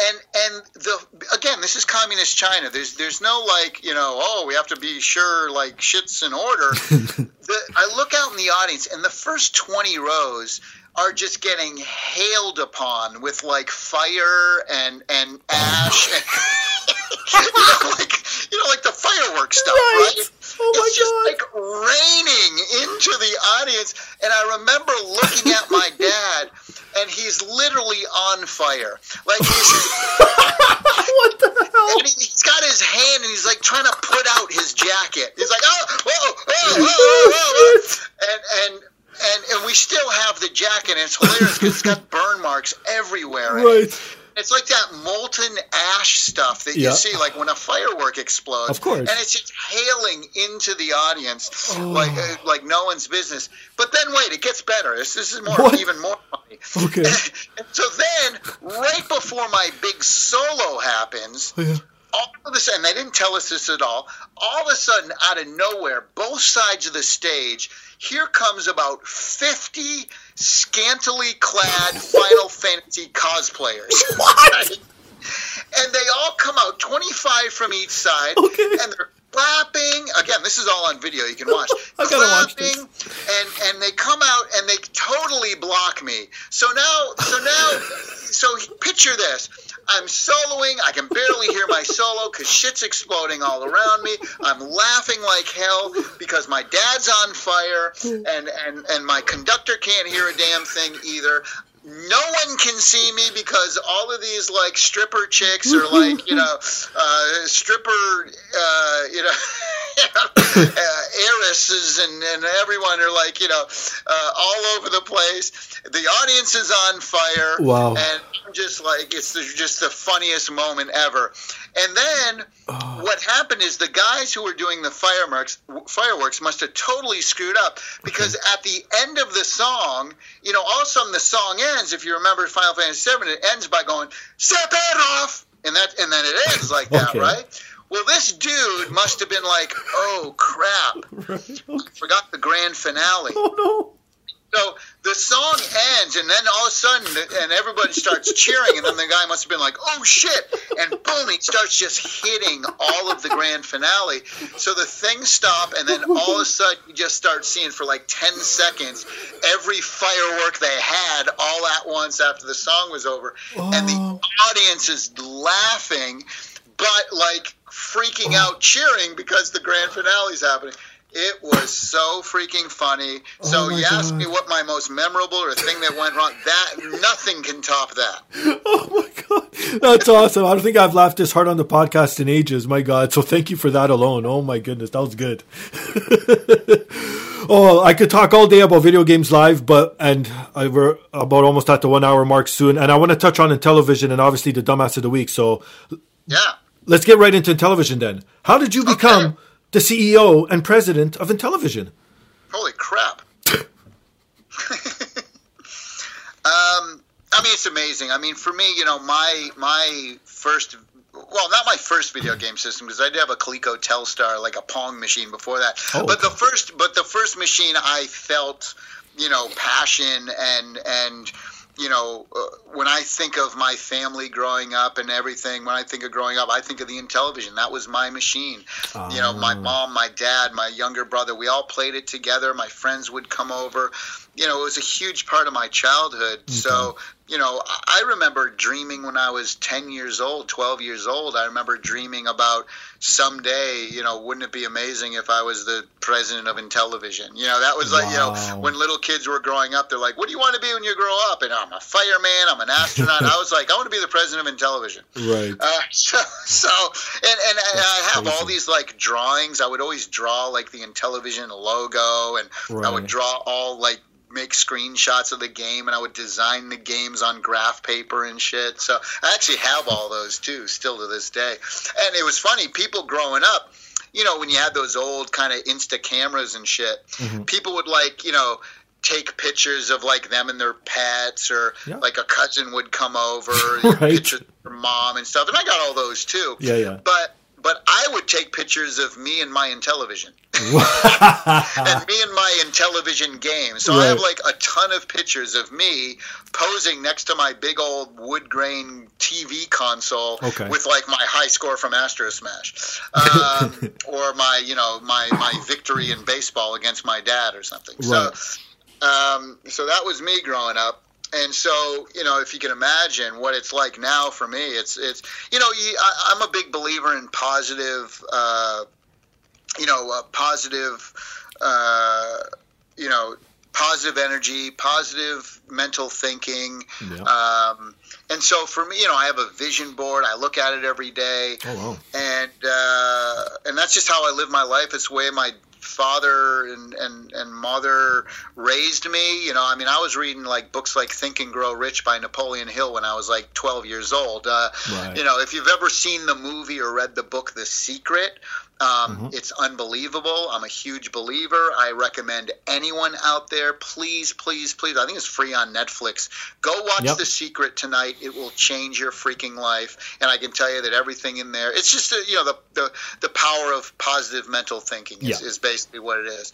And and the again, this is communist China. There's there's no like you know oh we have to be sure like shit's in order. the, I look out in the audience, and the first twenty rows are just getting hailed upon with like fire and and ash. you know, like you know, like the fireworks stuff, Right. right? Oh my it's just God. like raining into the audience, and I remember looking at my dad, and he's literally on fire. Like he's, what the hell? and he- he's got his hand, and he's like trying to put out his jacket. He's like, oh, whoa, whoa, whoa, whoa, whoa. and and. And, and we still have the jacket, and it's hilarious because it's got burn marks everywhere. it. Right. It's like that molten ash stuff that Yeah. you see, like when a firework explodes. Of course. And it's just hailing into the audience Oh. like uh, like no one's business. But then wait, it gets better. This, this is more What? even more funny. Okay. so then, right before my big solo happens, Yeah. All of a sudden, they didn't tell us this at all. All of a sudden, out of nowhere, both sides of the stage, here comes about 50 scantily clad Final Fantasy cosplayers. What? And they all come out, 25 from each side, Okay. and they're clapping. Again, this is all on video, you can watch. I gotta watch this. and and they come out and they totally block me. So now, so now, so picture this. I'm soloing. I can barely hear my solo because shit's exploding all around me. I'm laughing like hell because my dad's on fire, and and and my conductor can't hear a damn thing either. No one can see me because all of these like stripper chicks are like you know uh, stripper uh, you know uh, heiresses and, and everyone are like you know uh, all over the place. The audience is on fire. Wow. And I'm just like it's the, just the funniest moment ever. And then Oh. what happened is the guys who were doing the fireworks fireworks must have totally screwed up because at the end of the song, you know, all of a sudden the song ends. If you remember Final Fantasy VII, it ends by going Sephiroth, and that and then it ends like that, Okay. right? Well, this dude must have been like, "Oh crap, Right. Okay. forgot the grand finale." Oh no! So the song ends, and then all of a sudden, and everybody starts cheering, and then the guy must have been like, "Oh shit!" And boom, he starts just hitting all of the grand finale. So the things stop, and then all of a sudden, you just start seeing for like ten seconds every firework they had all at once after the song was over, oh. and the oh. audience is laughing, but like freaking out, cheering because the grand finale is happening. It was so freaking funny. So oh you God. asked me what my most memorable or thing that went wrong. That nothing can top that. Oh my God, that's awesome! I don't think I've laughed this hard on the podcast in ages. My God, so thank you for that alone. Oh my goodness, that was good. oh, I could talk all day about video games live, but and I, we're about almost at the one hour mark soon, and I want to touch on Intellivision and obviously the dumbass of the week. So yeah, let's get right into Intellivision then. How did you become? Okay the CEO and president of Intellivision. Holy crap. um, I mean, it's amazing. I mean, for me, you know, my my first, well, not my first video game system because I did have a Coleco Telstar, like a Pong machine before that. Oh, but the first, but the first machine I felt, you know, passion and and you know, uh, when I think of my family growing up and everything, when I think of growing up, I think of the Intellivision. That was my machine. You know, my ah. mom, my dad, my younger brother, we all played it together. My friends would come over. You know, it was a huge part of my childhood. Okay. So you know, I remember dreaming when I was 10 years old, 12 years old. I remember dreaming about someday, you know, wouldn't it be amazing if I was the president of Intellivision? You know, that was like, wow. you know, when little kids were growing up, they're like, what do you want to be when you grow up? And I'm a fireman, I'm an astronaut. I was like, I want to be the president of Intellivision. Right. Uh, so, so, and, and, I have crazy. all these like drawings. I would always draw like the Intellivision logo and right. I would draw all like make screenshots of the game and I would design the games on graph paper and shit. So I actually have all those too, still to this day. And it was funny, people growing up, you know, when you had those old kind of Insta cameras and shit, mm-hmm. people would like, you know, take pictures of like them and their pets or yeah. like a cousin would come over right. pictures of their mom and stuff and i got all those too yeah yeah but but I would take pictures of me and my Intellivision. and me and my Intellivision game. So right. I have like a ton of pictures of me posing next to my big old wood grain TV console okay. with like my high score from Astrosmash. Um, or my, you know, my, my victory in baseball against my dad or something. Right. So um, so that was me growing up and so you know if you can imagine what it's like now for me it's it's you know I, am a big believer in positive uh, you know uh, positive uh, you know positive energy positive mental thinking yeah. um, and so for me you know i have a vision board i look at it every day oh, wow. and uh, and that's just how i live my life it's the way my father and, and, and mother raised me. You know, I mean, I was reading like books like Think and Grow Rich by Napoleon Hill when I was like 12 years old. Uh, right. You know, if you've ever seen the movie or read the book The Secret, um, mm-hmm. It's unbelievable. I'm a huge believer. I recommend anyone out there, please, please, please. I think it's free on Netflix. Go watch yep. The Secret tonight. It will change your freaking life. And I can tell you that everything in there, it's just, you know, the, the, the power of positive mental thinking is, yeah. is basically what it is.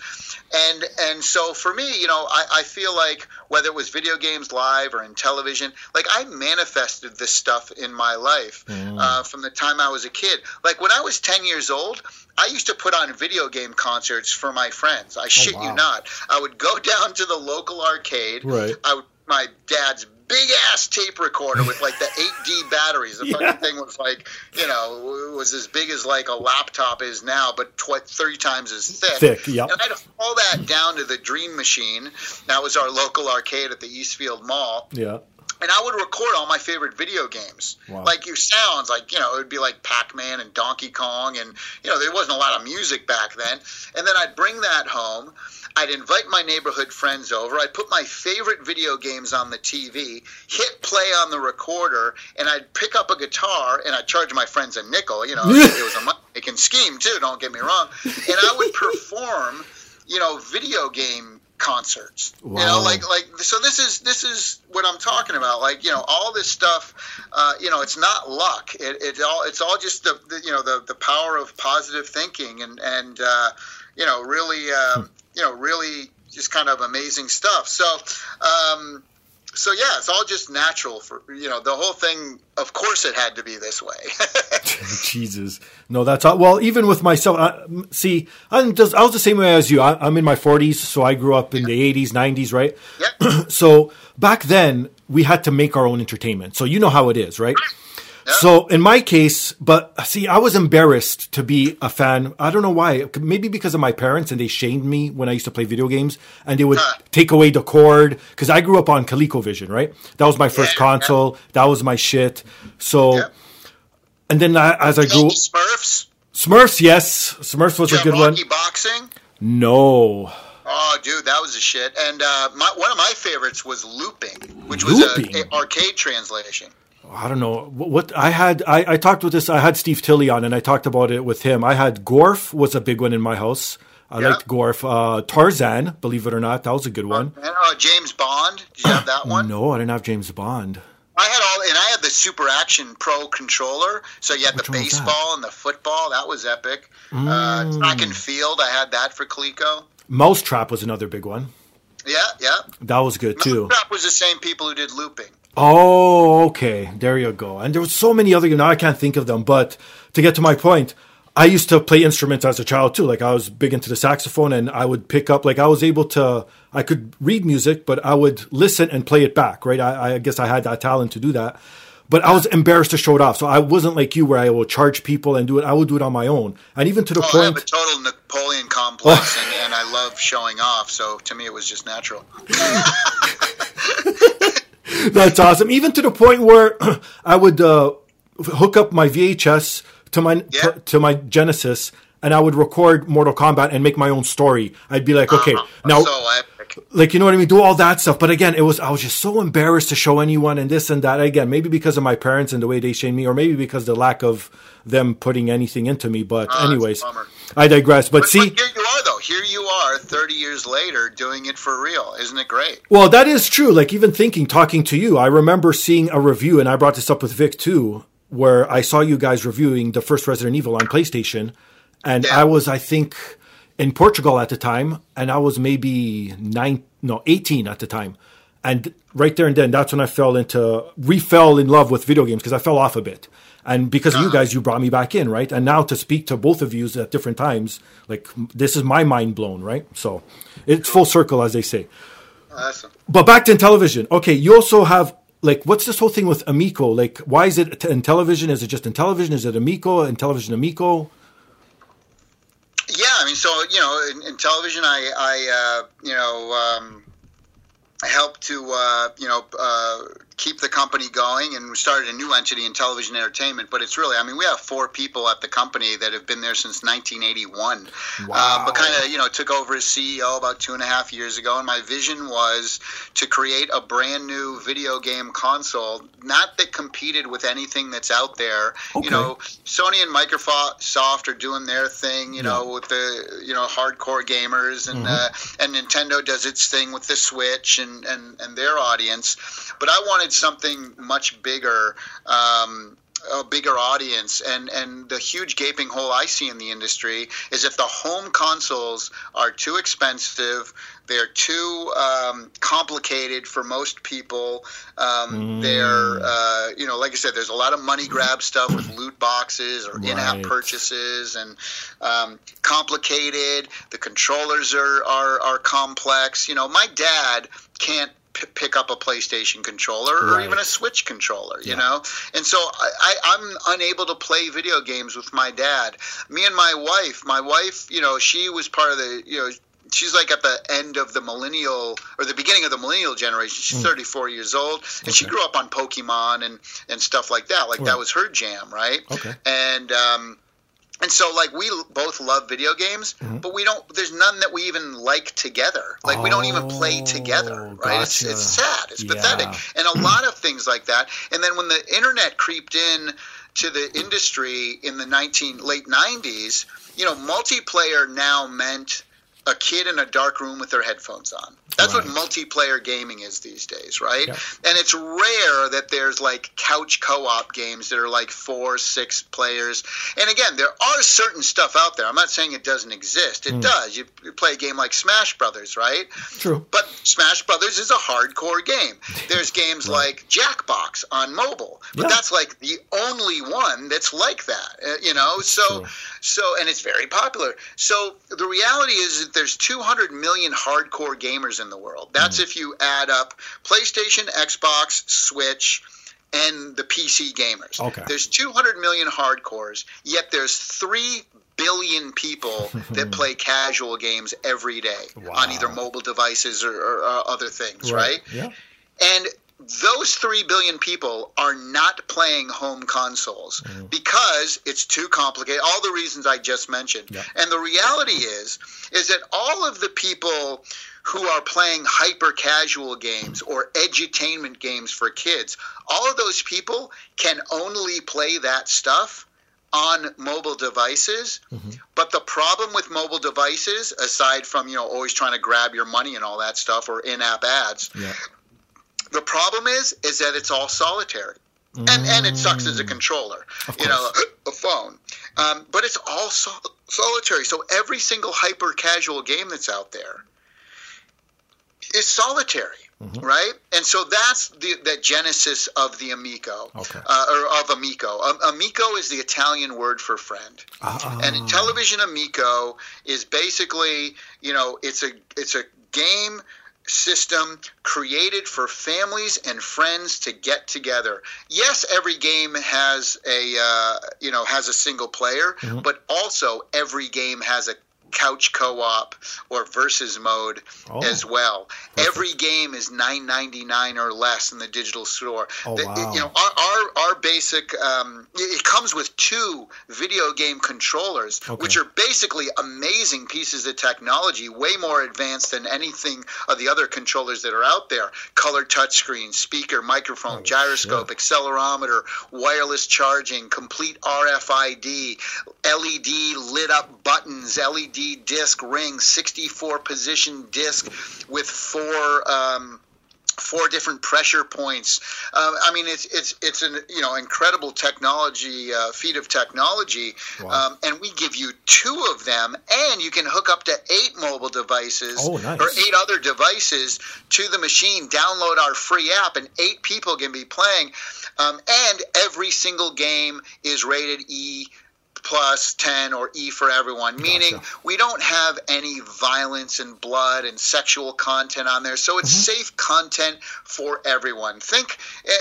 And, and so for me, you know, I, I feel like whether it was video games live or Intellivision, like I manifested this stuff in my life mm. uh, from the time I was a kid. Like when I was 10 years old, I used to put on video game concerts for my friends. I oh, shit oh, wow. you not. I would go down to the local arcade. Right. I would, my dad's big ass tape recorder with like the 8D batteries. The yeah. fucking thing was like, you know, was as big as like a laptop is now, but tw- 30 times as thick. Thick, yeah. And I'd haul that down to the Dream Machine. That was our local arcade at the Eastfield Mall. Yeah and I would record all my favorite video games. Wow. Like your sounds, like you know, it would be like Pac-Man and Donkey Kong, and you know, there wasn't a lot of music back then. And then I'd bring that home. I'd invite my neighborhood friends over. I'd put my favorite video games on the TV, hit play on the recorder, and I'd pick up a guitar and I'd charge my friends a nickel. You know, it was a money making scheme too. Don't get me wrong. And I would perform, you know, video game concerts. Wow. You know, like like so this is this is what I'm talking about. Like you know, all this stuff. Uh, you know, it's not luck. It, it all it's all just the, the, you know the the power of positive thinking and and uh, you know really uh, hmm. you know really just kind of amazing stuff. So, um, so yeah, it's all just natural for you know the whole thing. Of course, it had to be this way. Jesus, no, that's all. Well, even with myself, I, see, I'm just I was the same way as you. I, am in my 40s, so I grew up in yeah. the 80s, 90s, right? Yeah. so back then, we had to make our own entertainment. So you know how it is, right? So in my case, but see, I was embarrassed to be a fan. I don't know why. Maybe because of my parents and they shamed me when I used to play video games and they would take away the cord because I grew up on ColecoVision, right? That was my first yeah, console. Yeah. That was my shit. So, and then I, as I grew, Smurfs. Smurfs, yes, Smurfs was a good one. Boxing. No. Oh, dude, that was a shit. And uh, my, one of my favorites was Looping, which was an arcade translation. I don't know what I had. I, I talked with this. I had Steve Tilley on, and I talked about it with him. I had Gorf was a big one in my house. I yeah. liked Gorf. Uh, Tarzan, believe it or not, that was a good one. Uh, uh, James Bond. Did you have that one? No, I didn't have James Bond. I had all, and I had the Super Action Pro controller. So you had Which the baseball and the football. That was epic. Uh, mm. Track and field. I had that for Coleco. Mousetrap was another big one. Yeah, yeah. That was good too. Mousetrap was the same people who did looping. Oh, okay. There you go. And there were so many other. Now I can't think of them. But to get to my point, I used to play instruments as a child too. Like I was big into the saxophone, and I would pick up. Like I was able to. I could read music, but I would listen and play it back. Right. I, I guess I had that talent to do that. But I was embarrassed to show it off, so I wasn't like you, where I will charge people and do it. I would do it on my own, and even to the oh, point. I have a total Napoleon complex, and, and I love showing off. So to me, it was just natural. That's awesome. Even to the point where I would uh, hook up my VHS to my yeah. to, my Genesis, and I would record Mortal Kombat and make my own story. I'd be like, okay, uh-huh. now. So like you know what I mean, do all that stuff. But again, it was I was just so embarrassed to show anyone and this and that. Again, maybe because of my parents and the way they shamed me, or maybe because the lack of them putting anything into me. But uh, anyways, I digress. But, but see, but here you are though. Here you are, thirty years later, doing it for real. Isn't it great? Well, that is true. Like even thinking, talking to you, I remember seeing a review, and I brought this up with Vic too, where I saw you guys reviewing the first Resident Evil on PlayStation, and yeah. I was, I think in Portugal at the time, and I was maybe nine, no, eighteen at the time, and right there and then, that's when I fell into, re fell in love with video games because I fell off a bit, and because uh-huh. of you guys, you brought me back in, right? And now to speak to both of you at different times, like this is my mind blown, right? So it's full circle, as they say. Awesome. But back to Intellivision. Okay, you also have like what's this whole thing with Amico? Like, why is it Intellivision? Is it just Intellivision? Is it Amico and television Amico? Yeah, I mean, so you know, in, Intellivision, I, I, uh, you know, um, I helped to, uh, you know, uh, keep the company going and we started a new entity Intellivision entertainment but it's really i mean we have four people at the company that have been there since 1981 wow. uh, but kind of you know took over as ceo about two and a half years ago and my vision was to create a brand new video game console not that competed with anything that's out there okay. you know sony and microsoft are doing their thing you yeah. know with the you know hardcore gamers and mm-hmm. uh, and nintendo does its thing with the switch and and, and their audience but i wanted wanted something much bigger. Um, a bigger audience and and the huge gaping hole I see in the industry is if the home consoles are too expensive they're too um, complicated for most people um, mm. they're uh, you know like I said there's a lot of money grab stuff with loot boxes or right. in-app purchases and um, complicated the controllers are, are are complex you know my dad can't p- pick up a PlayStation controller or right. even a Switch controller, you yeah. know? And so I, am unable to play video games with my dad. Me and my wife, my wife, you know, she was part of the, you know, she's like at the end of the millennial or the beginning of the millennial generation. She's mm. 34 years old, and okay. she grew up on Pokemon and and stuff like that. Like right. that was her jam, right? Okay. And um, and so like we both love video games mm-hmm. but we don't there's none that we even like together like oh, we don't even play oh, together right gotcha. it's, it's sad it's yeah. pathetic and a lot of things like that and then when the internet creeped in to the industry in the 19 late 90s you know multiplayer now meant a kid in a dark room with their headphones on. That's Right. what multiplayer gaming is these days, right? And it's rare that there's like couch co-op games that are like four, six players. And again, there are certain stuff out there. I'm not saying it doesn't exist. It does. You, you play a game like Smash Brothers, right? True. But Smash Brothers is a hardcore game. There's games like Jackbox on mobile, but Yeah. that's like the only one that's like that. uh, you know, so true. so and it's very popular. So the reality is there's 200 million hardcore gamers in the world. That's mm-hmm. if you add up PlayStation, Xbox, Switch, and the PC gamers. Okay. There's 200 million hardcores, yet there's 3 billion people that play casual games every day on either mobile devices or, or, or other things, right? Yeah. And those 3 billion people are not playing home consoles Mm. because it's too complicated all the reasons I just mentioned. Yeah. And the reality is is that all of the people who are playing hyper casual games or edutainment games for kids, all of those people can only play that stuff on mobile devices. Mm-hmm. But the problem with mobile devices, aside from you know always trying to grab your money and all that stuff or in-app ads, Yeah. The problem is is that it's all solitary. And and it sucks as a controller you know a phone. Um, but it's all sol- solitary. So every single hyper casual game that's out there is solitary Mm-hmm. right? And so that's the the genesis of the amico Okay. uh, or of amico um, amico is the italian word for friend. Ah. and Intellivision amico is basically you know it's a it's a game system created for families and friends to get together yes every game has a uh, you know has a single player Mm-hmm. but also every game has a couch co-op or versus mode Oh. as well every game is 9.99 or less in the digital store Oh, The- wow. you know our our, our basic um, it it comes with two video game controllers Okay. which are basically amazing pieces of technology way more advanced than anything of the other controllers that are out there color touchscreen speaker microphone Oh, gyroscope accelerometer wireless charging complete rfid led lit up buttons led disc ring 64 position disc with four um, four different pressure points. Um, I mean, it's it's it's an you know incredible technology uh, feat of technology, Wow. um, and we give you two of them, and you can hook up to eight mobile devices Oh, nice. or eight other devices to the machine. Download our free app, and eight people can be playing. Um, and every single game is rated E plus 10 or E for everyone, meaning Gotcha. we don't have any violence and blood and sexual content on there. So it's Mm-hmm. safe content for everyone. Think,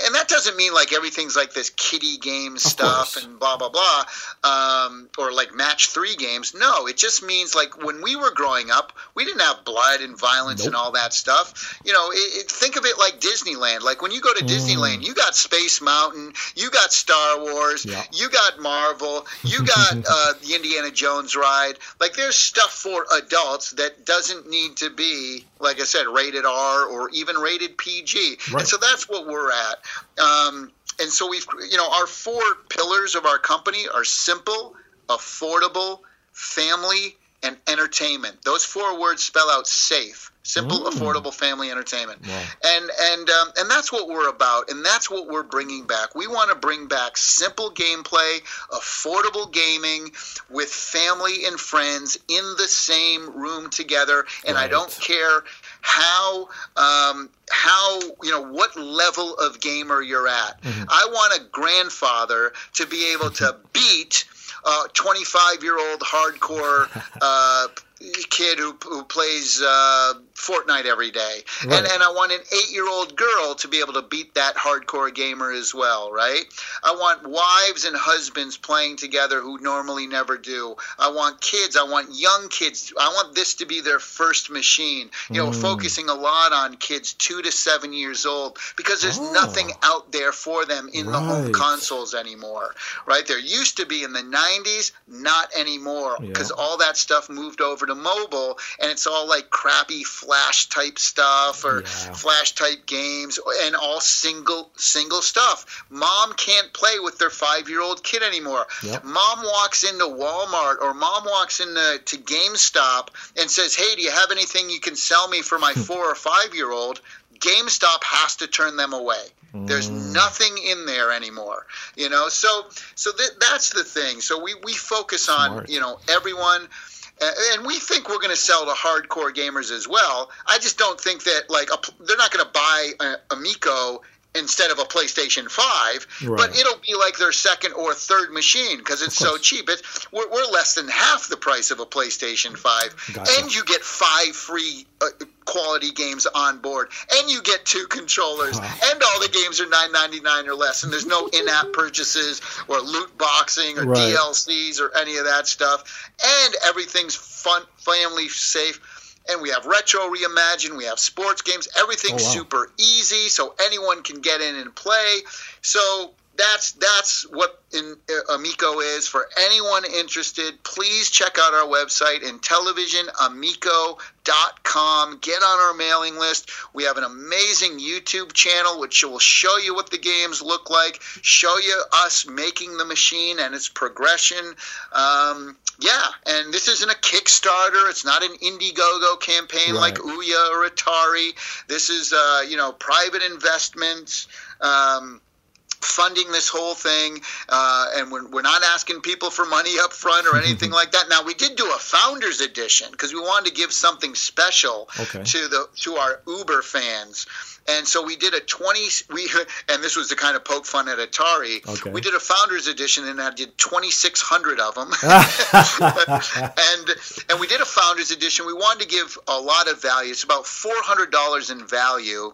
and that doesn't mean like everything's like this kiddie game stuff course. and blah, blah, blah, um, or like match three games. No, it just means like when we were growing up, we didn't have blood and violence and all that stuff. You know, it, it, think of it like Disneyland. Like when you go to Mm. Disneyland, you got Space Mountain, you got Star Wars, Yeah. you got Marvel, you got uh, the Indiana Jones ride. Like there's stuff for adults that doesn't need to be, like I said, rated R or even rated PG. Right. And so that's what we're at. Um, and so we've, you know, our four pillars of our company are simple, affordable, family, and entertainment. Those four words spell out safe. Simple, Mm. affordable, family, entertainment Wow. and and um, and that's what we're about, and that's what we're bringing back. We want to bring back simple gameplay, affordable gaming with family and friends in the same room together. And I don't care how um, how you know what level of gamer you're at. I want a grandfather to be able to beat a 25 year old hardcore uh, kid who, who plays uh, Fortnite every day. Right. And, and I want an eight year old girl to be able to beat that hardcore gamer as well, right? I want wives and husbands playing together who normally never do. I want kids. I want young kids. I want this to be their first machine. You know, mm. focusing a lot on kids two to seven years old because there's Oh. nothing out there for them in the home consoles anymore, right? There used to be in the 90s, not anymore because Yeah. all that stuff moved over to mobile, and it's all like crappy flash type stuff or Yeah. flash type games and all single single stuff. Mom can't play with their five year old kid anymore. Yep. Mom walks into Walmart or mom walks into to GameStop and says, "Hey, do you have anything you can sell me for my four or five year old?" GameStop has to turn them away. There's Mm. nothing in there anymore, you know. So, so th- that's the thing. So we we focus on Smart. you know everyone, Uh, and we think we're going to sell to hardcore gamers as well. I just don't think that like a, they're not going to buy a, Amico instead of a PlayStation Five, Right. but it'll be like their second or third machine because it's so cheap. It's we're, we're less than half the price of a PlayStation Five, Gotcha. and you get five free. Uh, quality games on board and you get two controllers Wow. and all the games are 9.99 or less and there's no in-app purchases or loot boxing or Right. DLCs or any of that stuff and everything's fun family safe and we have retro reimagined we have sports games everything's Oh, wow. super easy so anyone can get in and play so that's that's what in, uh, Amico is for anyone interested. Please check out our website in intellivisionamico.com. Get on our mailing list. We have an amazing YouTube channel which will show you what the games look like, show you us making the machine and its progression. Um, yeah, and this isn't a Kickstarter. It's not an Indiegogo campaign like Right. Ouya or Atari. This is, uh, you know, private investments. Um, funding this whole thing, uh, and we're, we're not asking people for money up front or anything like that. Now we did do a founders edition because we wanted to give something special Okay. to the to our Uber fans. And so we did a 20 we and this was the kind of poke fun at Atari. Okay. We did a founders edition and I did 2600 of them. and and we did a founders edition. We wanted to give a lot of value. It's about $400 in value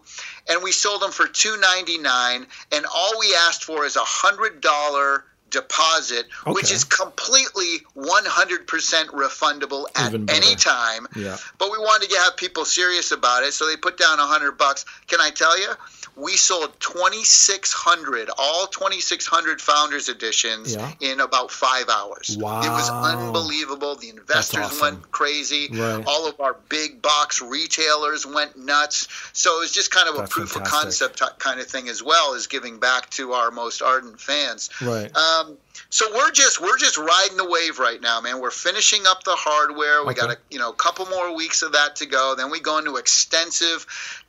and we sold them for 299 and all we asked for is a $100 deposit, okay. which is completely 100% refundable at any time. Yeah. But we wanted to have people serious about it, so they put down 100 bucks. Can I tell you? We sold 2,600, all 2,600 Founders Editions yeah. in about five hours. Wow. It was unbelievable. The investors awesome. went crazy. Right. All of our big box retailers went nuts. So it was just kind of That's a proof fantastic. of concept uh, kind of thing as well as giving back to our most ardent fans. Right. Um, so we're just we're just riding the wave right now, man. We're finishing up the hardware. We Okay. got a you know couple more weeks of that to go. Then we go into extensive,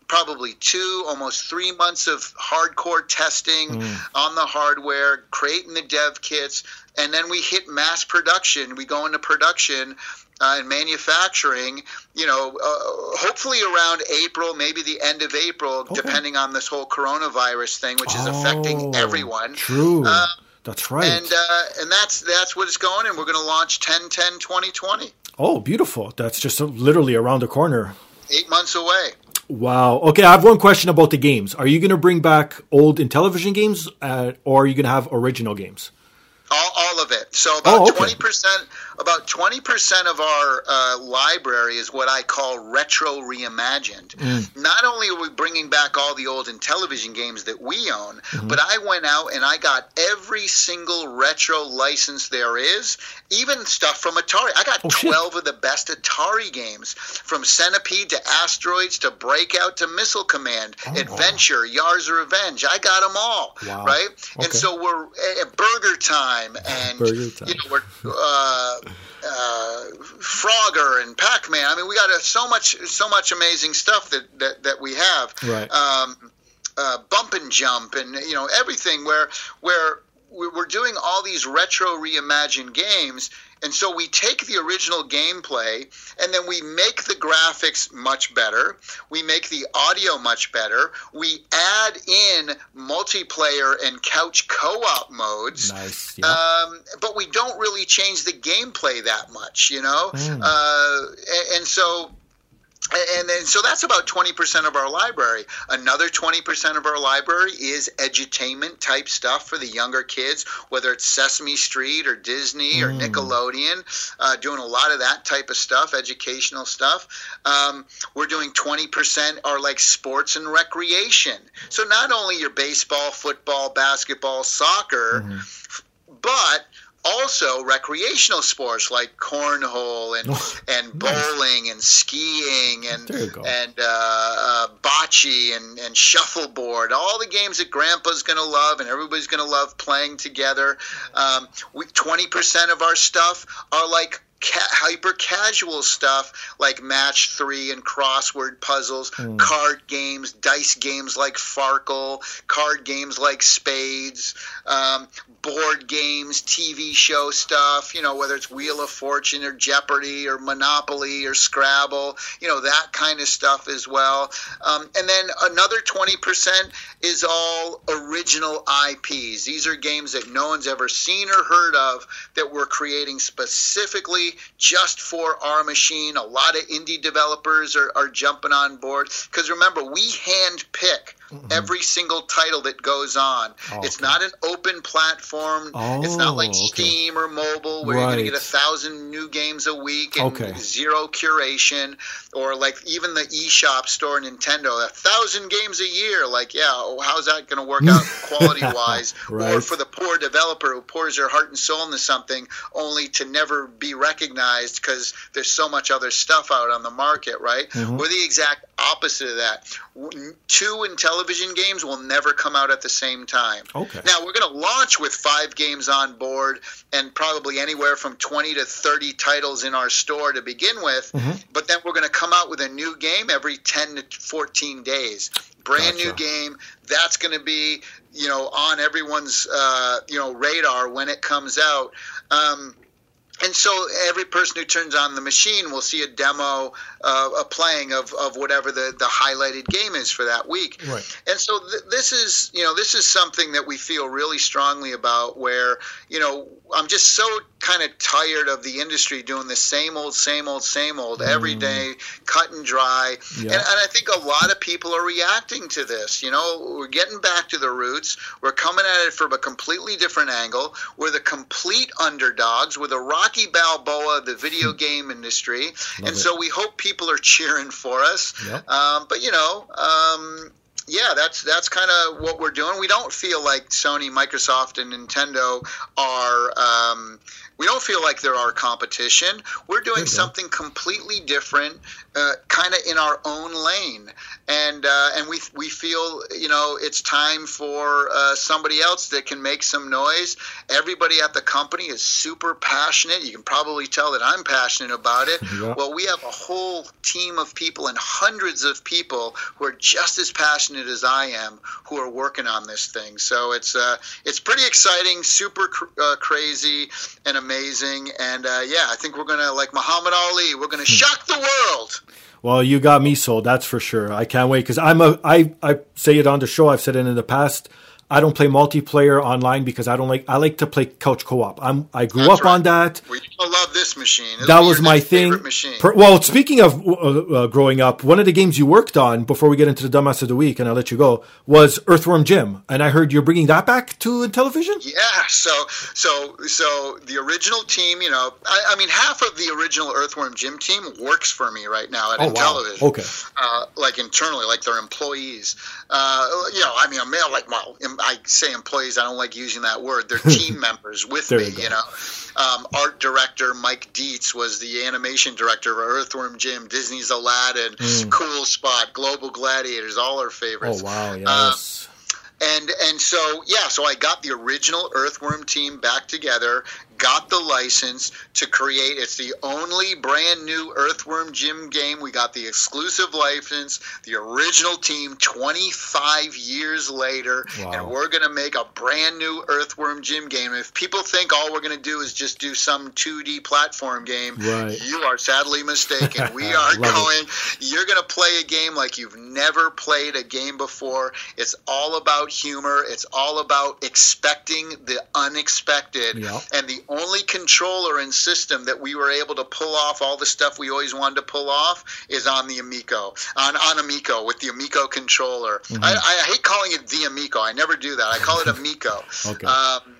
probably two, almost three months of hardcore testing Mm. on the hardware, creating the dev kits, and then we hit mass production. We go into production. Uh, and manufacturing, you know, uh, hopefully around April, maybe the end of April, Okay. depending on this whole coronavirus thing, which is affecting Oh, everyone. True. Uh, That's right. And uh, and that's that's what it's going, and we're going to launch 10 10 2020, oh, beautiful. That's just literally around the corner. eight months away. Wow. Okay, I have one question about the games. Are you going to bring back old Intellivision games, uh, or are you going to have original games? All, all of it. So Oh, about okay. twenty percent, about twenty percent of our uh, library is what I call retro reimagined. Mm. Not only are we bringing back all the old Intellivision games that we own, Mm-hmm. but I went out and I got every single retro license there is, even stuff from Atari. I got Oh, shit. twelve of the best Atari games, from Centipede to Asteroids to Breakout to Missile Command, Oh, wow. Adventure, Yar's Revenge. I got them all, Wow. right? And so we're at Burger Time and Burger Time. you know we're uh, uh, Frogger and Pac Man. I mean, we got uh, so much so much amazing stuff that that, that we have. Right. Um, uh, bump and jump and you know everything where where we're doing all these retro reimagined games and so we take the original gameplay and then we make the graphics much better we make the audio much better we add in multiplayer and couch co-op modes Nice. Yeah. um, but we don't really change the gameplay that much, you know. Mm. Uh, and, and so, and then so that's about twenty percent of our library. Another twenty percent of our library is edutainment type stuff for the younger kids, whether it's Sesame Street or Disney or Mm. Nickelodeon. Uh, doing a lot of that type of stuff, educational stuff. Um, we're doing twenty percent are like sports and recreation. So not only your baseball, football, basketball, soccer Mhm. but also recreational sports like cornhole and and bowling and skiing and and uh, uh, bocce and and shuffleboard. All the games that Grandpa's going to love and everybody's going to love playing together. Um, we twenty percent of our stuff are like. Ca- hyper casual stuff like match three and crossword puzzles, card games, dice games like Farkle, card games like Spades, um, board games, TV show stuff, you know, whether it's Wheel of Fortune or Jeopardy or Monopoly or Scrabble, you know, that kind of stuff as well. Um, and then another 20% is all original IPs. These are games that no one's ever seen or heard of that we're creating specifically just for our machine. A lot of indie developers are, are jumping on board because remember, we hand pick every single title that goes on. Oh, it's okay. not an open platform. it's not like Oh, okay. Steam or mobile where you're going to get a thousand new games a week and Okay. zero curation, or like even the eShop store Nintendo, a thousand games a year. Like, yeah, oh, how's that going to work out quality wise? Or for the poor developer who pours their heart and soul into something only to never be recognized because there's so much other stuff out on the market, right? Mm-hmm. We're the exact opposite of that. Two Intellivision games will never come out at the same time. Okay. Now we're going to launch with five games on board and probably anywhere from 20 to 30 titles in our store to begin with. Mm-hmm. But then we're going to come out with a new game every 10 to 14 days. Brand new game. That's going to be, you know, on everyone's, uh, you know, radar when it comes out. Um, and so every person who turns on the machine will see a demo, uh, a playing of, of whatever the, the highlighted game is for that week. Right. And so th- this is, you know, this is something that we feel really strongly about. Where, you know, I'm just so kind of tired of the industry doing the same old, same old, same old every day, cut and dry. Yeah. And, and I think a lot of people are reacting to this. You know, we're getting back to the roots. We're coming at it from a completely different angle. We're the complete underdogs. We're the Rocky Balboa the video game industry. and it. so we hope people are cheering for us. Yep. Um, but you know, um, yeah, that's that's kind of what we're doing. We don't feel like Sony, Microsoft, and Nintendo are. Um, we don't feel like they're our competition. We're doing you go. something completely different, uh, kind of in our own lane, and uh, and we we feel you know it's time for uh, somebody else that can make some noise. Everybody at the company is super passionate. You can probably tell that I'm passionate about it. Yeah. Well, we have a whole team of people and hundreds of people who are just as passionate as I am who are working on this thing. So it's uh, it's pretty exciting, super cr- uh, crazy, and amazing. And uh, yeah, I think we're gonna like Muhammad Ali. We're gonna shock the world. Well, you got me sold. That's for sure. I can't wait because I'm a. I I say it on the show. I've said it in the past. I don't play multiplayer online because I don't like. I like to play couch co-op. I'm. I grew That's up on right. that. We love this machine. It'll That was my thing. Per- well, speaking of uh, uh, growing up, one of the games you worked on before we get into the dumbass of the week, and I'll let you go, was Earthworm Jim, and I heard you're bringing that back to Intellivision. Yeah, so so so the original team, you know, I, I mean, half of the original Earthworm Jim team works for me right now at Oh, wow. Intellivision. Okay. uh, like internally, like they're employees. Uh, you know, I mean, a male like, well, I say employees. I don't like using that word. They're team members with me. you. You, know, um, art director Mike Dietz was the animation director of Earthworm Jim, Disney's Aladdin, Cool Spot, Global Gladiators, all our favorites. Oh wow, Uh, yes. and and so yeah, so I got the original Earthworm team back together, got the license to create. It's the only brand new Earthworm Jim game. We got the exclusive license, the original team, 25 years later, Wow. and we're gonna make a brand new Earthworm Jim game. If people think all we're gonna do is just do some 2D platform game, Right. you are sadly mistaken. We are Love it. going you're going to play a game like you've never played a game before. It's all about humor. It's all about expecting the unexpected. Yeah. And the only controller and system that we were able to pull off all the stuff we always wanted to pull off is on the Amico, on, on Amico with the Amico controller. Mm-hmm. I, I hate calling it the Amico. I never do that. I call it Amico. Okay. Um,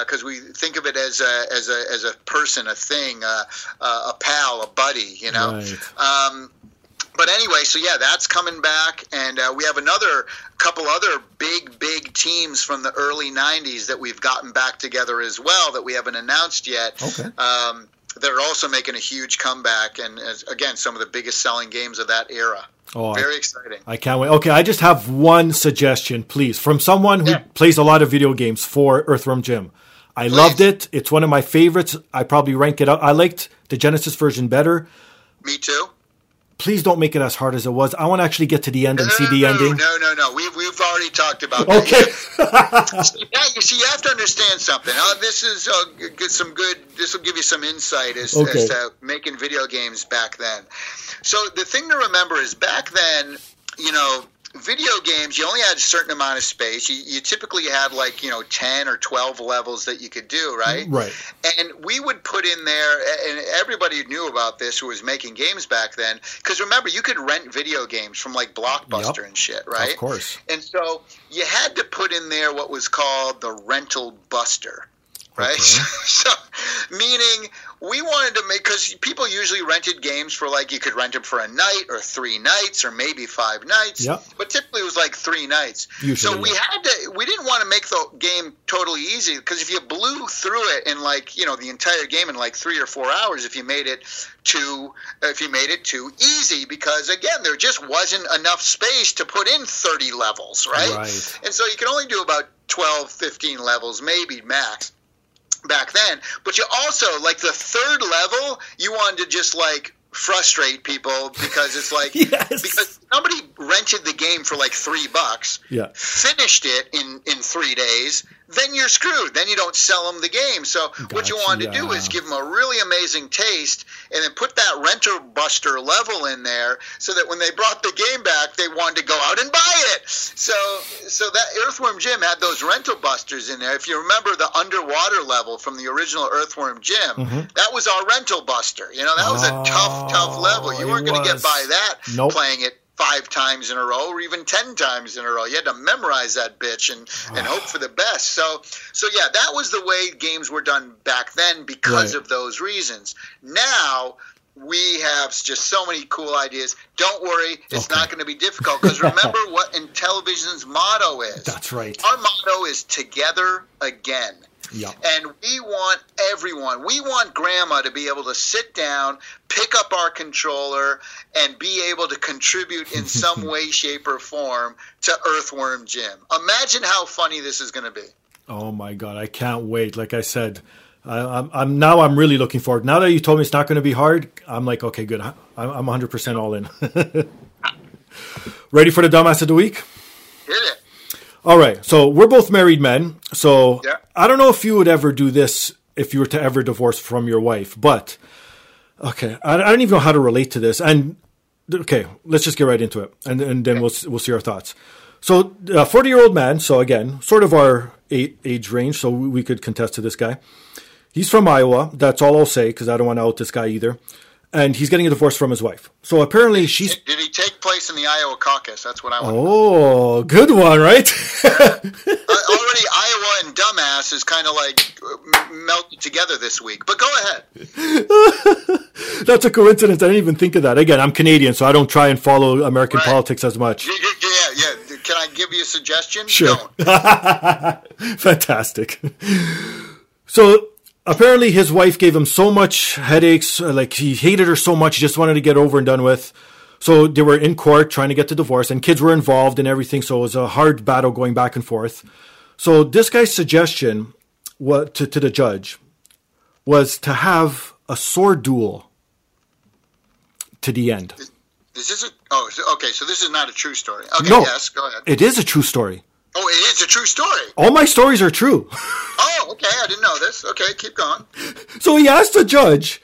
because we think of it as a as a as a person, a thing, uh, uh, a pal, a buddy, you know. Right. Um, but anyway, so yeah, that's coming back, and uh, we have another couple other big, big teams from the early '90s that we've gotten back together as well that we haven't announced yet. Okay. Um, that are also making a huge comeback, and again, some of the biggest selling games of that era. Oh, I- Very exciting. I can't wait. Okay, I just have one suggestion, please, from someone who Yeah. plays a lot of video games for Earthworm Jim. I loved it. It's one of my favorites. I probably rank it up. I liked the Genesis version better. Me too. Please don't make it as hard as it was. I want to actually get to the end and see no, the no, ending. No, no, no. We've, we've already talked about Okay. that. Yeah, you see, you have to understand something. Uh, this is uh, get some good. This will give you some insight as, Okay. as to making video games back then. So the thing to remember is back then, you know, video games you only had a certain amount of space. You, you typically had like you know ten or twelve levels that you could do, right? Right. And we would put in there, and everybody knew about this who was making games back then. Because remember, you could rent video games from like Blockbuster Yep. and shit, right? Of course. And so you had to put in there what was called the rental buster, right? Okay. so, meaning we wanted to make because people usually rented games for like you could rent them for a night or three nights or maybe five nights. Yep. But typically it was like three nights. Usually, so we yeah. had to. We didn't want to make the game totally easy because if you blew through it in like you know the entire game in like three or four hours, if you made it too if you made it too easy because again there just wasn't enough space to put in 30 levels right, Right. and so you can only do about 12 15 levels maybe max back then but you also like the third level you wanted to just like frustrate people because it's like Yes. because somebody rented the game for like three bucks Yeah. finished it in in three days, then you're screwed. Then you don't sell them the game. So what you Gotcha, wanted to do is give them a really amazing taste, and then put that renter buster level in there, so that when they brought the game back, they wanted to go out and buy it. So so that Earthworm Jim had those rental busters in there. If you remember the underwater level from the original Earthworm Jim, that was our rental buster. You know that was a tough tough level. You Mm-hmm. Oh, weren't going to get by that Nope. playing it five times in a row or even ten times in a row. You had to memorize that bitch and, and hope for the best. So so yeah, that was the way games were done back then because Right. of those reasons. Now we have just so many cool ideas. Don't worry, it's Okay. not going to be difficult because remember what Intellivision's motto is. That's right. Our motto is together again. Yeah. And we want everyone, we want grandma to be able to sit down, pick up our controller, and be able to contribute in some way, shape, or form to Earthworm Jim. Imagine how funny this is going to be. Oh my god, I can't wait. Like I said, I, I'm, I'm now I'm really looking forward. Now that you told me it's not going to be hard, I'm like, okay, good. I- I'm 100 percent all in. Ready for the dumbass of the week? Hit it. All right. So we're both married men. So Yeah. I don't know if you would ever do this if you were to ever divorce from your wife, but okay, I, I don't even know how to relate to this. And okay, let's just get right into it, and and then we'll we'll see our thoughts. So, uh, a forty year old man. So again, sort of our age range. So we could contest to this guy. He's from Iowa. That's all I'll say because I don't want to out this guy either. And he's getting a divorce from his wife. So apparently she's. Did he take place in the Iowa caucus? That's what I want. Oh, good one, right? Uh, already, Iowa and dumbass is kind of like melted together this week. But go ahead. That's a coincidence. I didn't even think of that. Again, I'm Canadian, so I don't try and follow American Right. politics as much. Y- y- Yeah, yeah. Can I give you a suggestion? Sure. Don't. Fantastic. So apparently, his wife gave him so much headaches. uh, Like he hated her so much, he just wanted to get over and done with. So they were in court trying to get the divorce, and kids were involved and everything. So it was a hard battle going back and forth. So this guy's suggestion what to, to the judge was to have a sword duel to the end. This Is this a? Oh, okay. So this is not a true story. Okay. No. Yes. Go ahead. It is a true story. Oh, it is a true story. All my stories are true. Oh, okay. I didn't know this. Okay, keep going. So he asked the judge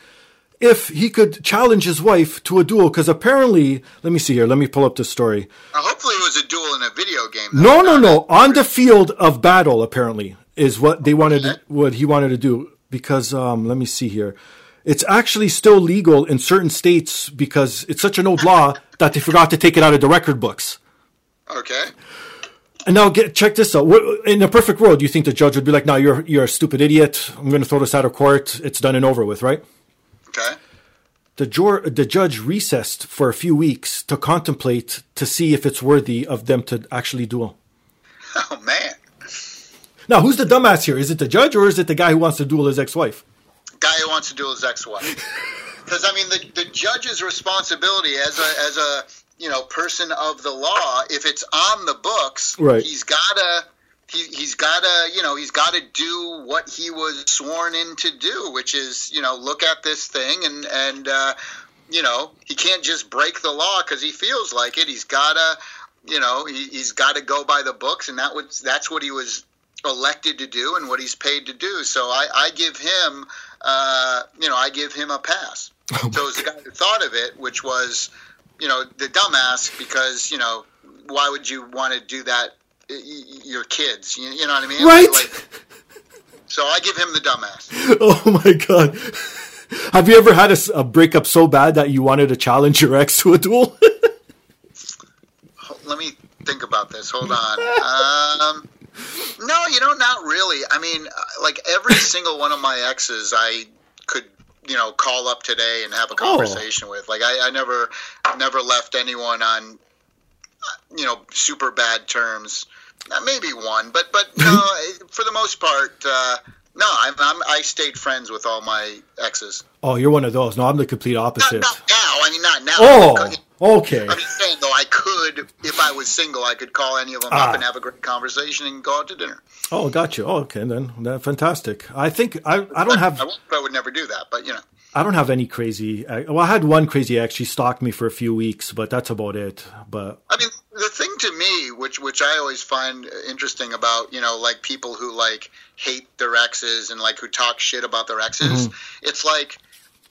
if he could challenge his wife to a duel because apparently, let me see here, let me pull up the story. Uh, hopefully, it was a duel in a video game. No, no, no, on the field of battle apparently is what they wanted, to, what he wanted to do because um, let me see here. It's actually still legal in certain states because it's such an old law that they forgot to take it out of the record books. Okay. And now get check this out. In a perfect world, you think the judge would be like, "No, you're you're a stupid idiot. I'm going to throw this out of court. It's done and over with, right?" Okay. the, jur- the judge recessed for a few weeks to contemplate to see if it's worthy of them to actually duel. Oh man! Now, who's the dumbass here? Is it the judge or is it the guy who wants to duel his ex-wife? Guy who wants to duel his ex-wife. Because I mean, the the judge's responsibility as a as a you know person of the law, if it's on the books, Right. he's gotta. He, he's got to, you know, he's got to do what he was sworn in to do, which is, you know, look at this thing and and uh, you know he can't just break the law because he feels like it. He's got to, you know, he, he's got to go by the books, and that was that's what he was elected to do and what he's paid to do. So I, I give him, uh, you know, I give him a pass. so it was the guy who thought of it, which was, you know, the dumbass because you know why would you want to do that? Your kids, you, you know what I mean? Right. Like, so I give him the dumbass. Oh my god. Have you ever had a breakup so bad that you wanted to challenge your ex to a duel? Let me think about this. Hold on. Um, no, you know, not really. I mean, uh, like every single one of my exes, I could, you know, call up today and have a conversation with. Like, I, I never, never left anyone on, you know, super bad terms. Uh, maybe one, but but no, for the most part, uh, no. I'm, I'm I stayed friends with all my exes. oh, you're one of those. No, I'm the complete opposite. not now. I mean, not now. Oh, okay. I'm just saying, though, I could, if I was single, I could call any of them Ah. up and have a great conversation and go out to dinner. Oh, got you. Oh, okay, then that fantastic. I think I, I don't have I, I would never do that, but you know, I don't have any crazy. I, well, I had one crazy ex. She stalked me for a few weeks, but that's about it. But I mean, the thing to me, which which I always find interesting about, you know, like people who like hate their exes and like who talk shit about their exes, Mm-hmm. it's like.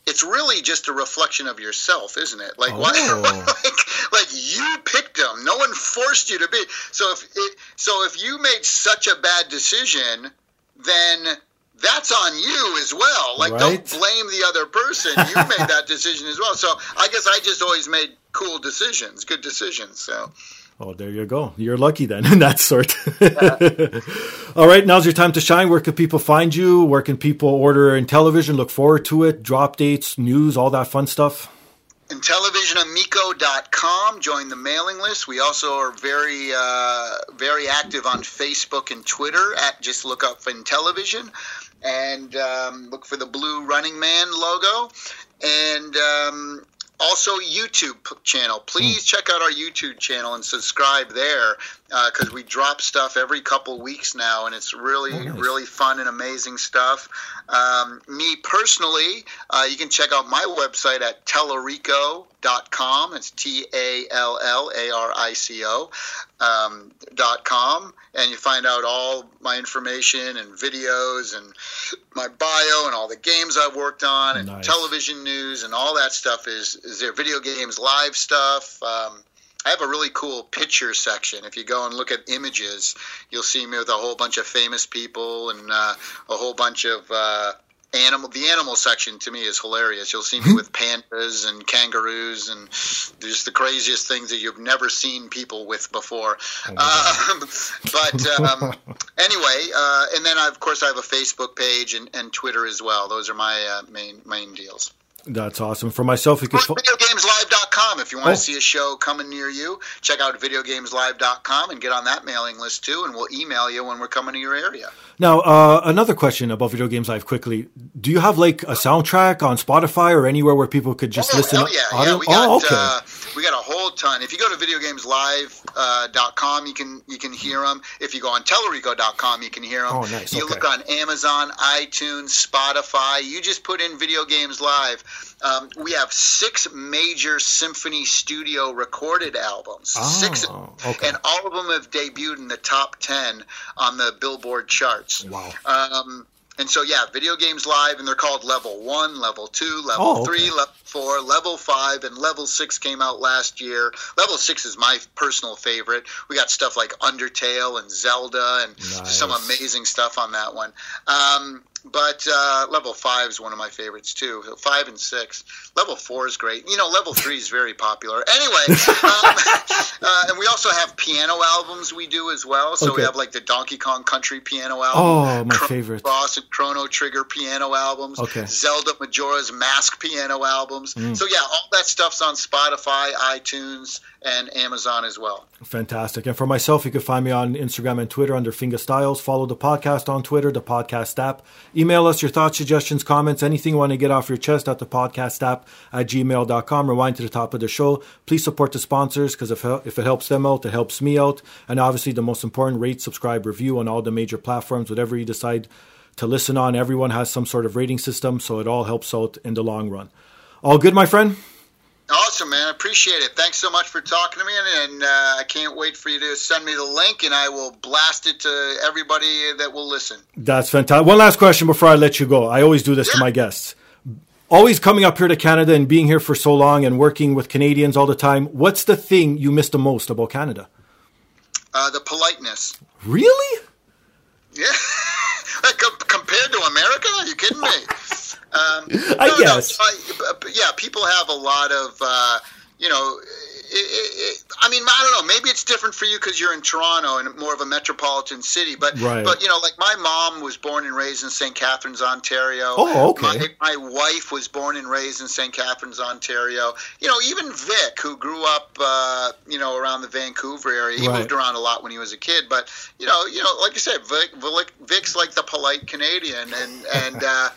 It's really just a reflection of yourself, isn't it? Like, why, Oh. like, like you picked them. No one forced you to be. So if it, so, if you made such a bad decision, then that's on you as well. Like, Right. don't blame the other person. You made that decision as well. So I guess I just always made cool decisions, good decisions. So oh, there you go. You're lucky then in that sort. All right, now's your time to shine. Where can people find you? Where can people order Intellivision? Look forward to it. Drop dates, news, all that fun stuff. intellivisionamico.com, join the mailing list. We also are very, uh, very active on Facebook and Twitter at just look up Intellivision and um, look for the blue Running Man logo. And um, also YouTube channel. Please check out our YouTube channel and subscribe there because we drop stuff every couple weeks now, and it's really, nice. really fun and amazing stuff. Um, me personally, uh, you can check out my website at tallarico.com. It's T A L L A R I C O um, dot com, and you find out all my information and videos and my bio and all the games I've worked on and Nice. Intellivision news and all that stuff is is there. Video games live stuff. Um, I have a really cool picture section. If you go and look at images, you'll see me with a whole bunch of famous people and uh, a whole bunch of uh, animal. The animal section to me is hilarious. You'll see me with pandas and kangaroos and just the craziest things that you've never seen people with before. Um, but um, anyway, uh, and then I, of course I have a Facebook page and, and Twitter as well. Those are my uh, main main deals. That's awesome. For myself, you can. Fo- VideoGamesLive.com. If you want Oh. to see a show coming near you, check out VideoGamesLive.com and get on that mailing list too, and we'll email you when we're coming to your area. now, uh, another question about video games live quickly. Do you have like a soundtrack on Spotify or anywhere where people could just Oh, listen? hell yeah, audio? yeah. We got oh, okay. uh, we got a whole ton. If you go to VideoGamesLive.com, you can you can hear them. If you go on Tallarico.com, you can hear them. Oh, nice, You okay. look on Amazon, iTunes, Spotify. You just put in Video Games Live. Um, we have six major Symphony Studio recorded albums. six, Oh, okay. and all of them have debuted in the top ten on the Billboard charts. Wow. Um, and so, yeah, video games live, and they're called level one, level two, level Oh, okay. three, level four, level five, and level six came out last year. Level six is my personal favorite. We got stuff like Undertale and Zelda, and just some amazing stuff on that one. Um, but uh, level five is one of my favorites too. Five and six. Level four is great. You know, level three is very popular. Anyway, um, uh, and we also have piano albums we do as well. So Okay. we have like the Donkey Kong Country piano album. Oh, my Chrono favorite. Cross and Chrono Trigger piano albums. Okay. Zelda Majora's Mask piano albums. Mm. So yeah, all that stuff's on Spotify, iTunes, and Amazon as well. Fantastic. And for myself, you can find me on Instagram and Twitter under Finga Styles. Follow the podcast on Twitter, the podcast app. Email us your thoughts, suggestions, comments, anything you want to get off your chest at the podcast app at gmail.com. Rewind to the top of the show. Please support the sponsors because if, if it helps them out, it helps me out. And obviously, the most important, rate, subscribe, review on all the major platforms, whatever you decide to listen on. Everyone has some sort of rating system, so it all helps out in the long run. All good, my friend? Awesome, man. I appreciate it. Thanks so much for talking to me, and, and uh, I can't wait for you to send me the link, and I will blast it to everybody that will listen. That's fantastic. One last question before I let you go. I always do this to my guests. Always coming up here to Canada and being here for so long and working with Canadians all the time. What's the thing you miss the most about Canada? Uh, the politeness. Really? Yeah. Com- compared to America? Are you kidding me? Um, I no, guess. No, I- yeah, people have a lot of, uh, you know, it, it, I mean, I don't know. Maybe it's different for you because you're in Toronto and more of a metropolitan city. But, Right. but you know, like my mom was born and raised in St. Catharines, Ontario. Oh, okay. My, my wife was born and raised in St. Catharines, Ontario. You know, even Vic, who grew up, uh, you know, around the Vancouver area, he Right. moved around a lot when he was a kid. But you know, you know, like I said, Vic, Vic, Vic's like the polite Canadian, and and. Uh,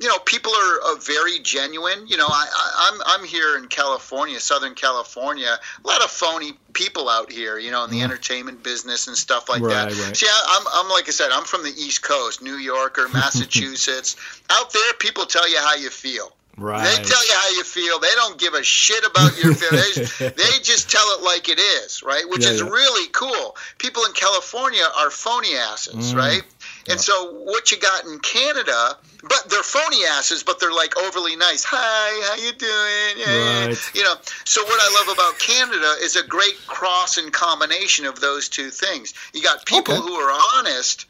you know, people are uh, very genuine. You know, I, I, I'm I'm here in California, Southern California. A lot of phony people out here. You know, in the entertainment business and stuff like Right, that. right. See, I, I'm I'm like I said, I'm from the East Coast, New Yorker, Massachusetts. out there, people tell you how you feel. Right. They tell you how you feel. They don't give a shit about your feelings. they, they just tell it like it is, right? Which Yeah, is yeah. really cool. People in California are phony asses, Mm. right? And so what you got in Canada, but they're phony asses, but they're like overly nice. Hi, how you doing? Yeah. Right. You know. So what I love about Canada is a great cross and combination of those two things. You got people Okay. who are honest,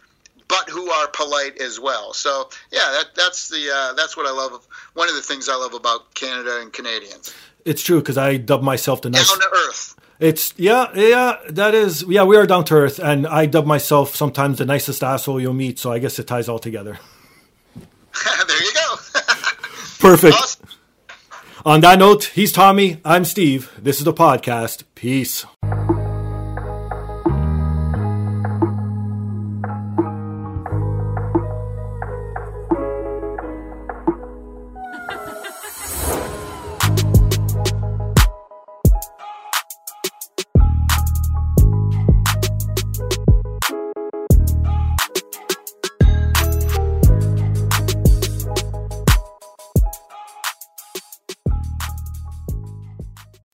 but who are polite as well. So yeah, that, that's the uh, that's what I love. Of, one of the things I love about Canada and Canadians, It's true because I dub myself the nice. down to earth. It's yeah, yeah. That is yeah. We are down to earth, and I dub myself sometimes the nicest asshole you'll meet. So I guess it ties all together. there you go. Perfect. awesome. On that note, he's Tommy. I'm Steve. This is the podcast. Peace.